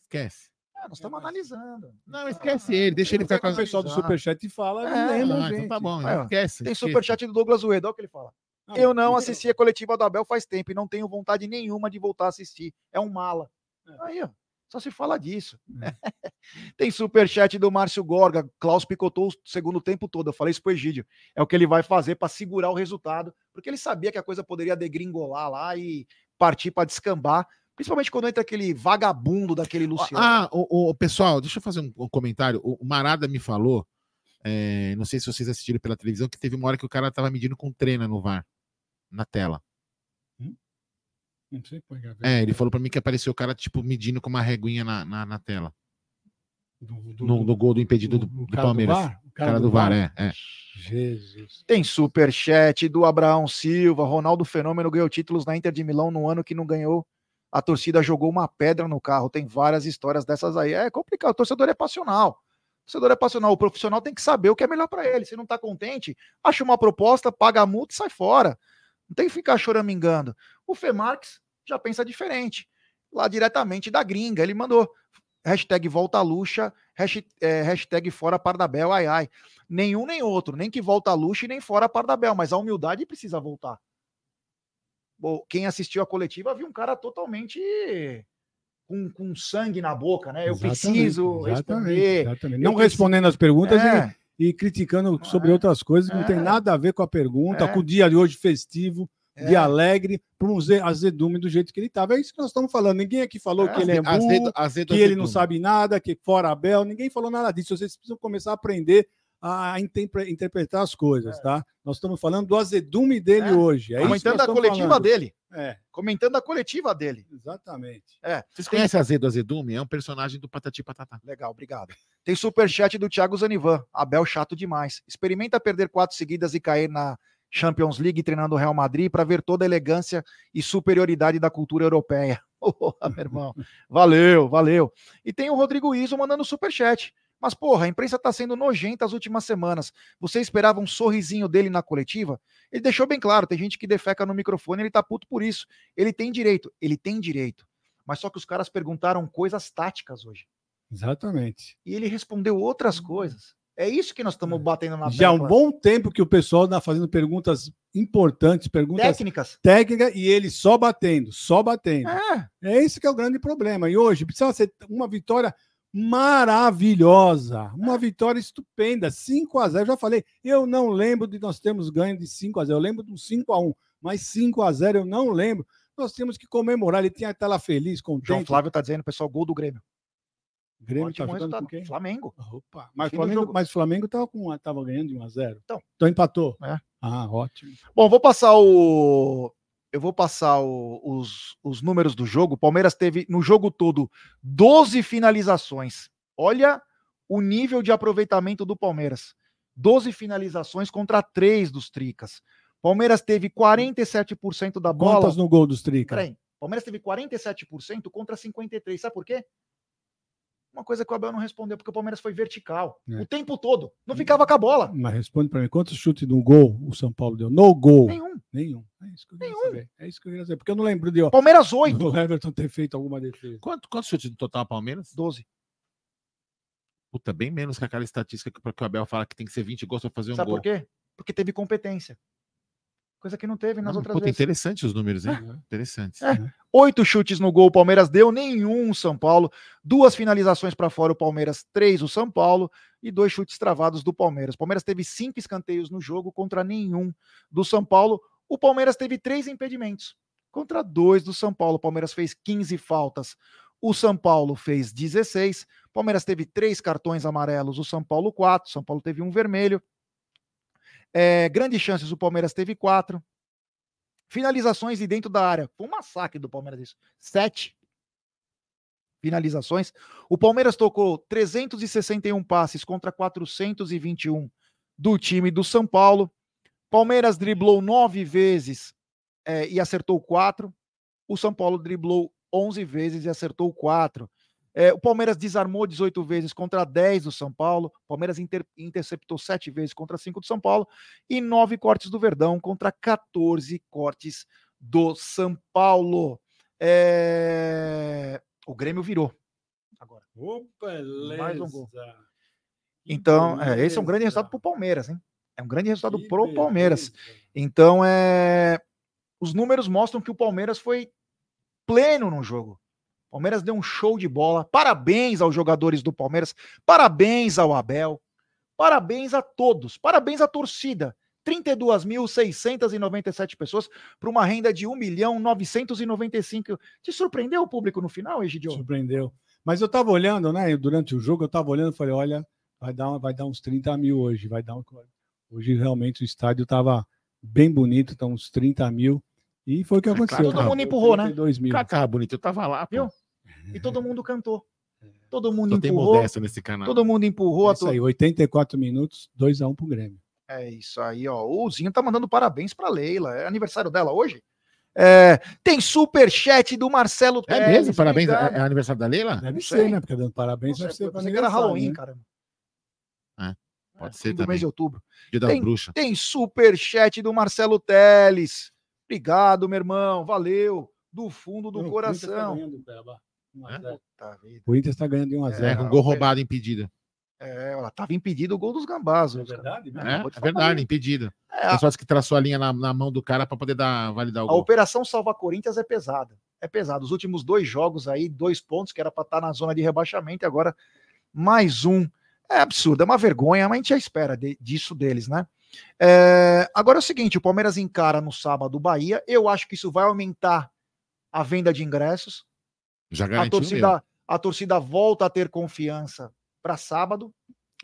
Esquece. Ah, nós estamos analisando. Não, esquece ele, deixa ele ficar com o pessoal do Superchat e fala. É, lembra, ah, então tá bom, Aí, esquece. Tem Superchat do Douglas Uedo, olha o que ele fala. Eu não assisti a coletiva do Abel faz tempo e não tenho vontade nenhuma de voltar a assistir. É um mala. É. Aí, ó. Só se fala disso. É. Tem superchat do Márcio Gorga. Klaus picotou o segundo tempo todo. Eu falei isso pro Egídio. É o que ele vai fazer para segurar o resultado, porque ele sabia que a coisa poderia degringolar lá e partir para descambar. Principalmente quando entra aquele vagabundo daquele Luciano. Ah, o, o pessoal, deixa eu fazer um, um comentário. O, Marada me falou, é, não sei se vocês assistiram pela televisão, que teve uma hora que o cara tava medindo com treina no VAR, na tela. Não sei é, ele falou para mim que apareceu o cara, tipo, medindo com uma reguinha na, na, na tela. Do, do, no, no, gol do impedido do, do Palmeiras. Do VAR? O cara, cara do, VAR, VAR, é, é. Jesus. Tem superchat do Abraão Silva. Ronaldo Fenômeno ganhou títulos na Inter de Milão no ano que não ganhou a torcida jogou uma pedra no carro. Tem várias histórias dessas aí. É complicado. O torcedor é passional. O torcedor é passional. O profissional tem que saber o que é melhor para ele. Se não está contente, acha uma proposta, paga a multa e sai fora. Não tem que ficar choramingando. O Femarx já pensa diferente. Lá diretamente da gringa. Ele mandou hashtag volta luxa, hashtag, é, hashtag fora Pardabel, ai ai. Nenhum nem outro, nem que volta luxa e nem fora Pardabel, mas a humildade precisa voltar quem assistiu a coletiva viu um cara totalmente com, com sangue na boca, né? Eu exatamente, preciso exatamente, responder. Exatamente. Não respondendo as perguntas é. e, e, criticando sobre é. outras coisas que não tem é. nada a ver com a pergunta, é. com o dia de hoje festivo. De É. alegre, para um ze- azedume do jeito que ele estava. É isso que nós estamos falando. Ninguém aqui falou É, que ele é burro, azedo- azedo, que ele não sabe nada, que fora Abel. Ninguém falou nada disso. Vocês precisam começar a aprender a interpre- interpretar as coisas, tá? Nós estamos falando do azedume dele É. hoje. É Comentando a coletiva falando. dele. É, Comentando a coletiva dele. exatamente. É. Vocês conhecem Azedo Azedume? É um personagem do Patati Patatá. Legal, obrigado. Tem superchat do Thiago Zanivan. Abel chato demais. Experimenta perder quatro seguidas e cair na Champions League treinando o Real Madrid para ver toda a elegância e superioridade da cultura europeia. Porra, meu irmão. Valeu, valeu. E tem o Rodrigo Iso mandando superchat. Mas, porra, a imprensa tá sendo nojenta as últimas semanas. Você esperava um sorrisinho dele na coletiva? Ele deixou bem claro, tem gente que defeca no microfone, ele tá puto por isso. Ele tem direito, ele tem direito. Mas só que os caras perguntaram coisas táticas hoje Exatamente. e ele respondeu outras coisas. É isso que nós estamos batendo na Já há um bom tempo que o pessoal está fazendo perguntas importantes, perguntas técnicas. técnicas, e ele só batendo, só batendo. É, É esse que é o grande problema. E hoje precisa ser uma vitória maravilhosa, uma vitória estupenda, 5 a 0 Eu já falei, eu não lembro de nós termos ganho de 5 a 0 Eu lembro de um 5 a 1 mas 5 a 0 eu não lembro. Nós temos que comemorar. Ele tinha que estar lá feliz, contente. João Flávio tá dizendo, pessoal, gol do Grêmio. Grêmio tá jogando com quem? Flamengo. Opa, mas o Flamengo, jogo. mas Flamengo tava, com, tava ganhando de 1 a 0 Então. então empatou. É. Ah, ótimo. Bom, vou passar o. Eu vou passar o- os, os números do jogo. O Palmeiras teve, no jogo todo, 12 finalizações. Olha o nível de aproveitamento do Palmeiras. 12 finalizações contra 3 dos Tricas. Palmeiras teve 47% da bola. Quantas no gol dos Trica? Peraí. Palmeiras teve 47% contra 53%. Sabe por quê? Uma coisa que o Abel não respondeu, porque o Palmeiras foi vertical. É. O tempo todo. Não ficava com a bola. Mas responde para mim, quantos chutes no gol o São Paulo deu? No gol. Nenhum. Nenhum. É isso que eu queria saber. É isso que eu queria saber. Porque eu não lembro de ó, Palmeiras 8. do Everton ter feito alguma defesa. Quanto, quantos chutes no total, Palmeiras? 12. Puta, bem menos que aquela estatística que, que o Abel fala que tem que ser 20 gols pra fazer um Sabe gol. por quê? Porque teve competência. Coisa que não teve nas Não, outras puta, vezes. interessante os números, hein? Interessantes. É. Oito chutes no gol, o Palmeiras deu, nenhum o São Paulo. Duas finalizações para fora, o Palmeiras, três o São Paulo. E dois chutes travados do Palmeiras. O Palmeiras teve cinco escanteios no jogo contra nenhum do São Paulo. O Palmeiras teve três impedimentos contra dois do São Paulo. O Palmeiras fez 15 faltas. O São Paulo fez 16. O Palmeiras teve três cartões amarelos, o São Paulo quatro. O São Paulo teve um vermelho. É, grandes chances, o Palmeiras teve quatro. Finalizações e dentro da área. Foi um massacre do Palmeiras isso. Sete finalizações. O Palmeiras tocou 361 passes contra 421 do time do São Paulo. Palmeiras driblou nove vezes é, e acertou quatro. O São Paulo driblou 11 vezes e acertou quatro. É, o Palmeiras desarmou 18 vezes contra 10 do São Paulo. O Palmeiras inter- interceptou 7 vezes contra 5 do São Paulo. E 9 cortes do Verdão contra 14 cortes do São Paulo. É, O Grêmio virou. Agora. Opa, Mais um gol. Então, é, esse é um grande resultado para o Palmeiras, hein? É um grande resultado Que pro Palmeiras. Então, é... os números mostram que o Palmeiras foi pleno no jogo. Palmeiras deu um show de bola. Parabéns aos jogadores do Palmeiras. Parabéns ao Abel. Parabéns a todos. Parabéns à torcida. 32.697 pessoas para uma renda de 1 milhão 995. Te surpreendeu o público no final, Egidio? Surpreendeu. Mas eu estava olhando, né? Durante o jogo, eu estava olhando e falei: olha, vai dar, vai dar uns 30 mil hoje. Vai dar um... Hoje realmente o estádio estava bem bonito, tá uns 30 mil. E foi o que aconteceu. todo mundo empurrou, né? 32 mil. Cara, tava bonito, eu tava lá, pô. Viu? E todo mundo cantou. Todo mundo Só tem empurrou. nesse canal. Todo mundo empurrou. É a isso aí, 84 minutos, 2x1 pro Grêmio. É isso aí, ó. O Zinho tá mandando parabéns pra Leila. É aniversário dela hoje? É, tem superchat do Marcelo É Teles, mesmo? Parabéns. É, é aniversário da Leila? Deve Não ser, sei. né? Porque dando parabéns Não deve ser pensei que era Halloween, né? caramba. Pode É, ser também. mês de outubro. Dia das Tem, bruxas. tem superchat do Marcelo Teles. Obrigado, meu irmão. Valeu. Do fundo do Não, o Corinthians tá 1 a É? 0. Puta vida. O Inter está ganhando de 1 a É, 0. com gol roubado, impedido. É, ó, tava impedido o gol dos gambás. É verdade? É, É, é verdade, aí. impedido. É, O a, pessoal disse que traçou a linha na, na mão do cara pra poder dar, validar o a gol. operação Salva Corinthians é pesada. É pesado. Os últimos dois jogos aí, dois pontos que era pra estar na zona de rebaixamento, e agora mais um. É absurdo, é uma vergonha, mas a gente já espera de- disso deles, né? É, agora é o seguinte: o Palmeiras encara no sábado o Bahia. Eu acho que isso vai aumentar a venda de ingressos. Já A torcida, a torcida volta a ter confiança para sábado.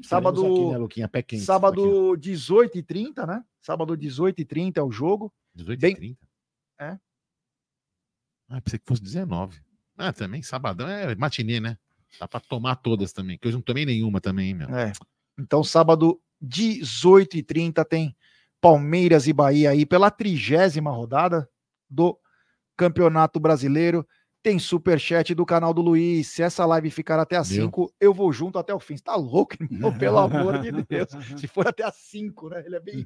Sábado. Aqui, né, Luquinha? Pé quente. sábado 18h30, né? Sábado 18h30 é o jogo. 18 Bem- 30. É. Ah, pensei que fosse 19. Ah, também, sabadão é matinê, né? Dá pra tomar todas também, que eu não tomei nenhuma também, meu. É. Então, sábado 18h30 tem Palmeiras e Bahia aí pela trigésima rodada do Campeonato Brasileiro. Tem superchat do canal do Luiz. Se essa live ficar até as Meu. 5, eu vou junto até o fim. Você tá louco, irmão? Pelo amor de Deus. Se for até as 5, né? Ele é bem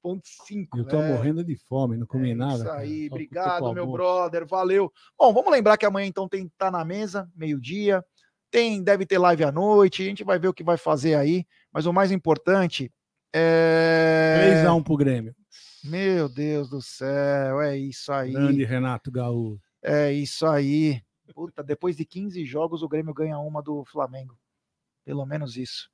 ponto 5. Eu tô morrendo de fome, não comi nada. Isso aí, obrigado, a meu brother, valeu. Bom, vamos lembrar que amanhã então tem tá na mesa, meio-dia. Tem, deve ter live à noite, a gente vai ver o que vai fazer aí, mas o mais importante é 3x1 pro Grêmio. Meu Deus do céu, é isso aí. Grande Renato Gaúcho. É isso aí. Puta, depois de 15 jogos o Grêmio ganha uma do Flamengo. Pelo menos isso.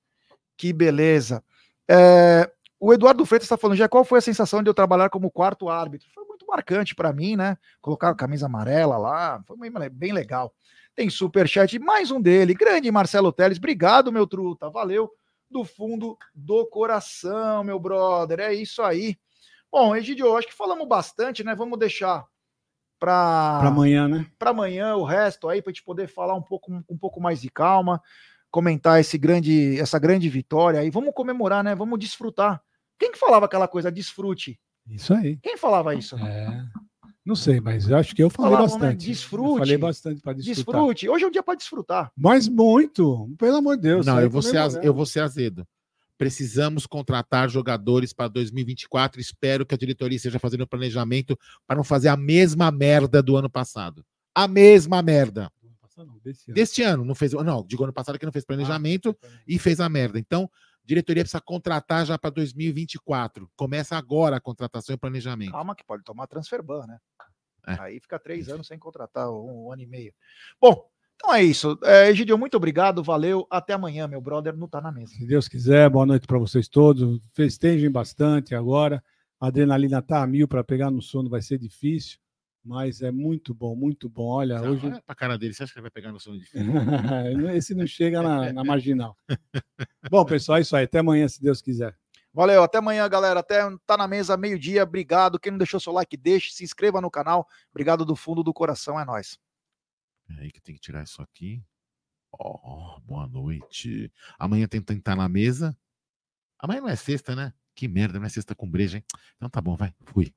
Que beleza. É, o Eduardo Freitas está falando já qual foi a sensação de eu trabalhar como quarto árbitro? Foi muito marcante para mim, né? Colocar a camisa amarela lá, foi bem, legal. Tem superchat, mais um dele, grande Marcelo Teles. Obrigado, meu truta, valeu do fundo do coração, meu brother. É isso aí. Bom, Egidio, acho que falamos bastante, né? Vamos deixar para amanhã, né? para amanhã o resto aí para a gente poder falar um pouco com um pouco mais de calma, comentar esse grande essa grande vitória aí. Vamos comemorar, né? Vamos desfrutar. Quem que falava aquela coisa desfrute? Isso aí. Quem falava isso? É. Não sei, mas eu acho que eu falei Falavam, né? bastante. Desfrute. Eu falei bastante para desfrutar. Desfrute. Hoje é um dia para desfrutar. Mas muito, pelo amor de Deus. Não, eu vou, ser az- comemorando. eu vou ser azedo. Precisamos contratar jogadores para 2024. Espero que a diretoria esteja fazendo o planejamento para não fazer a mesma merda do ano passado. A mesma merda. Não, desse ano. Deste ano, não fez. Não, digo ano passado que não fez planejamento e fez a merda. Então, diretoria precisa contratar já para 2024. Começa agora a contratação e o planejamento. Calma que pode tomar transfer ban, né? É. Aí fica três anos sem contratar, um, um ano e meio. Bom, então é isso. É, Egidio, muito obrigado, valeu. Até amanhã, meu brother, não tá na mesa. Se Deus quiser, boa noite para vocês todos. Festejem bastante agora. A adrenalina tá a mil para pegar no sono, vai ser difícil, mas é muito bom, muito bom. Olha, Não, hoje olha pra cara dele, você acha que ele vai pegar no sono de esse não chega na, na marginal. Bom, pessoal, é isso aí. Até amanhã, se Deus quiser. Valeu, até amanhã, galera. Até tá na mesa, meio-dia. Obrigado. Quem não deixou seu like, deixe, se inscreva no canal. Obrigado do fundo do coração, é nóis. Aí que tem que tirar isso aqui. Ó, boa noite. Amanhã tem que estar na mesa. Amanhã não é sexta, né? Que merda, não é sexta com breja, hein? Então tá bom, vai. Fui.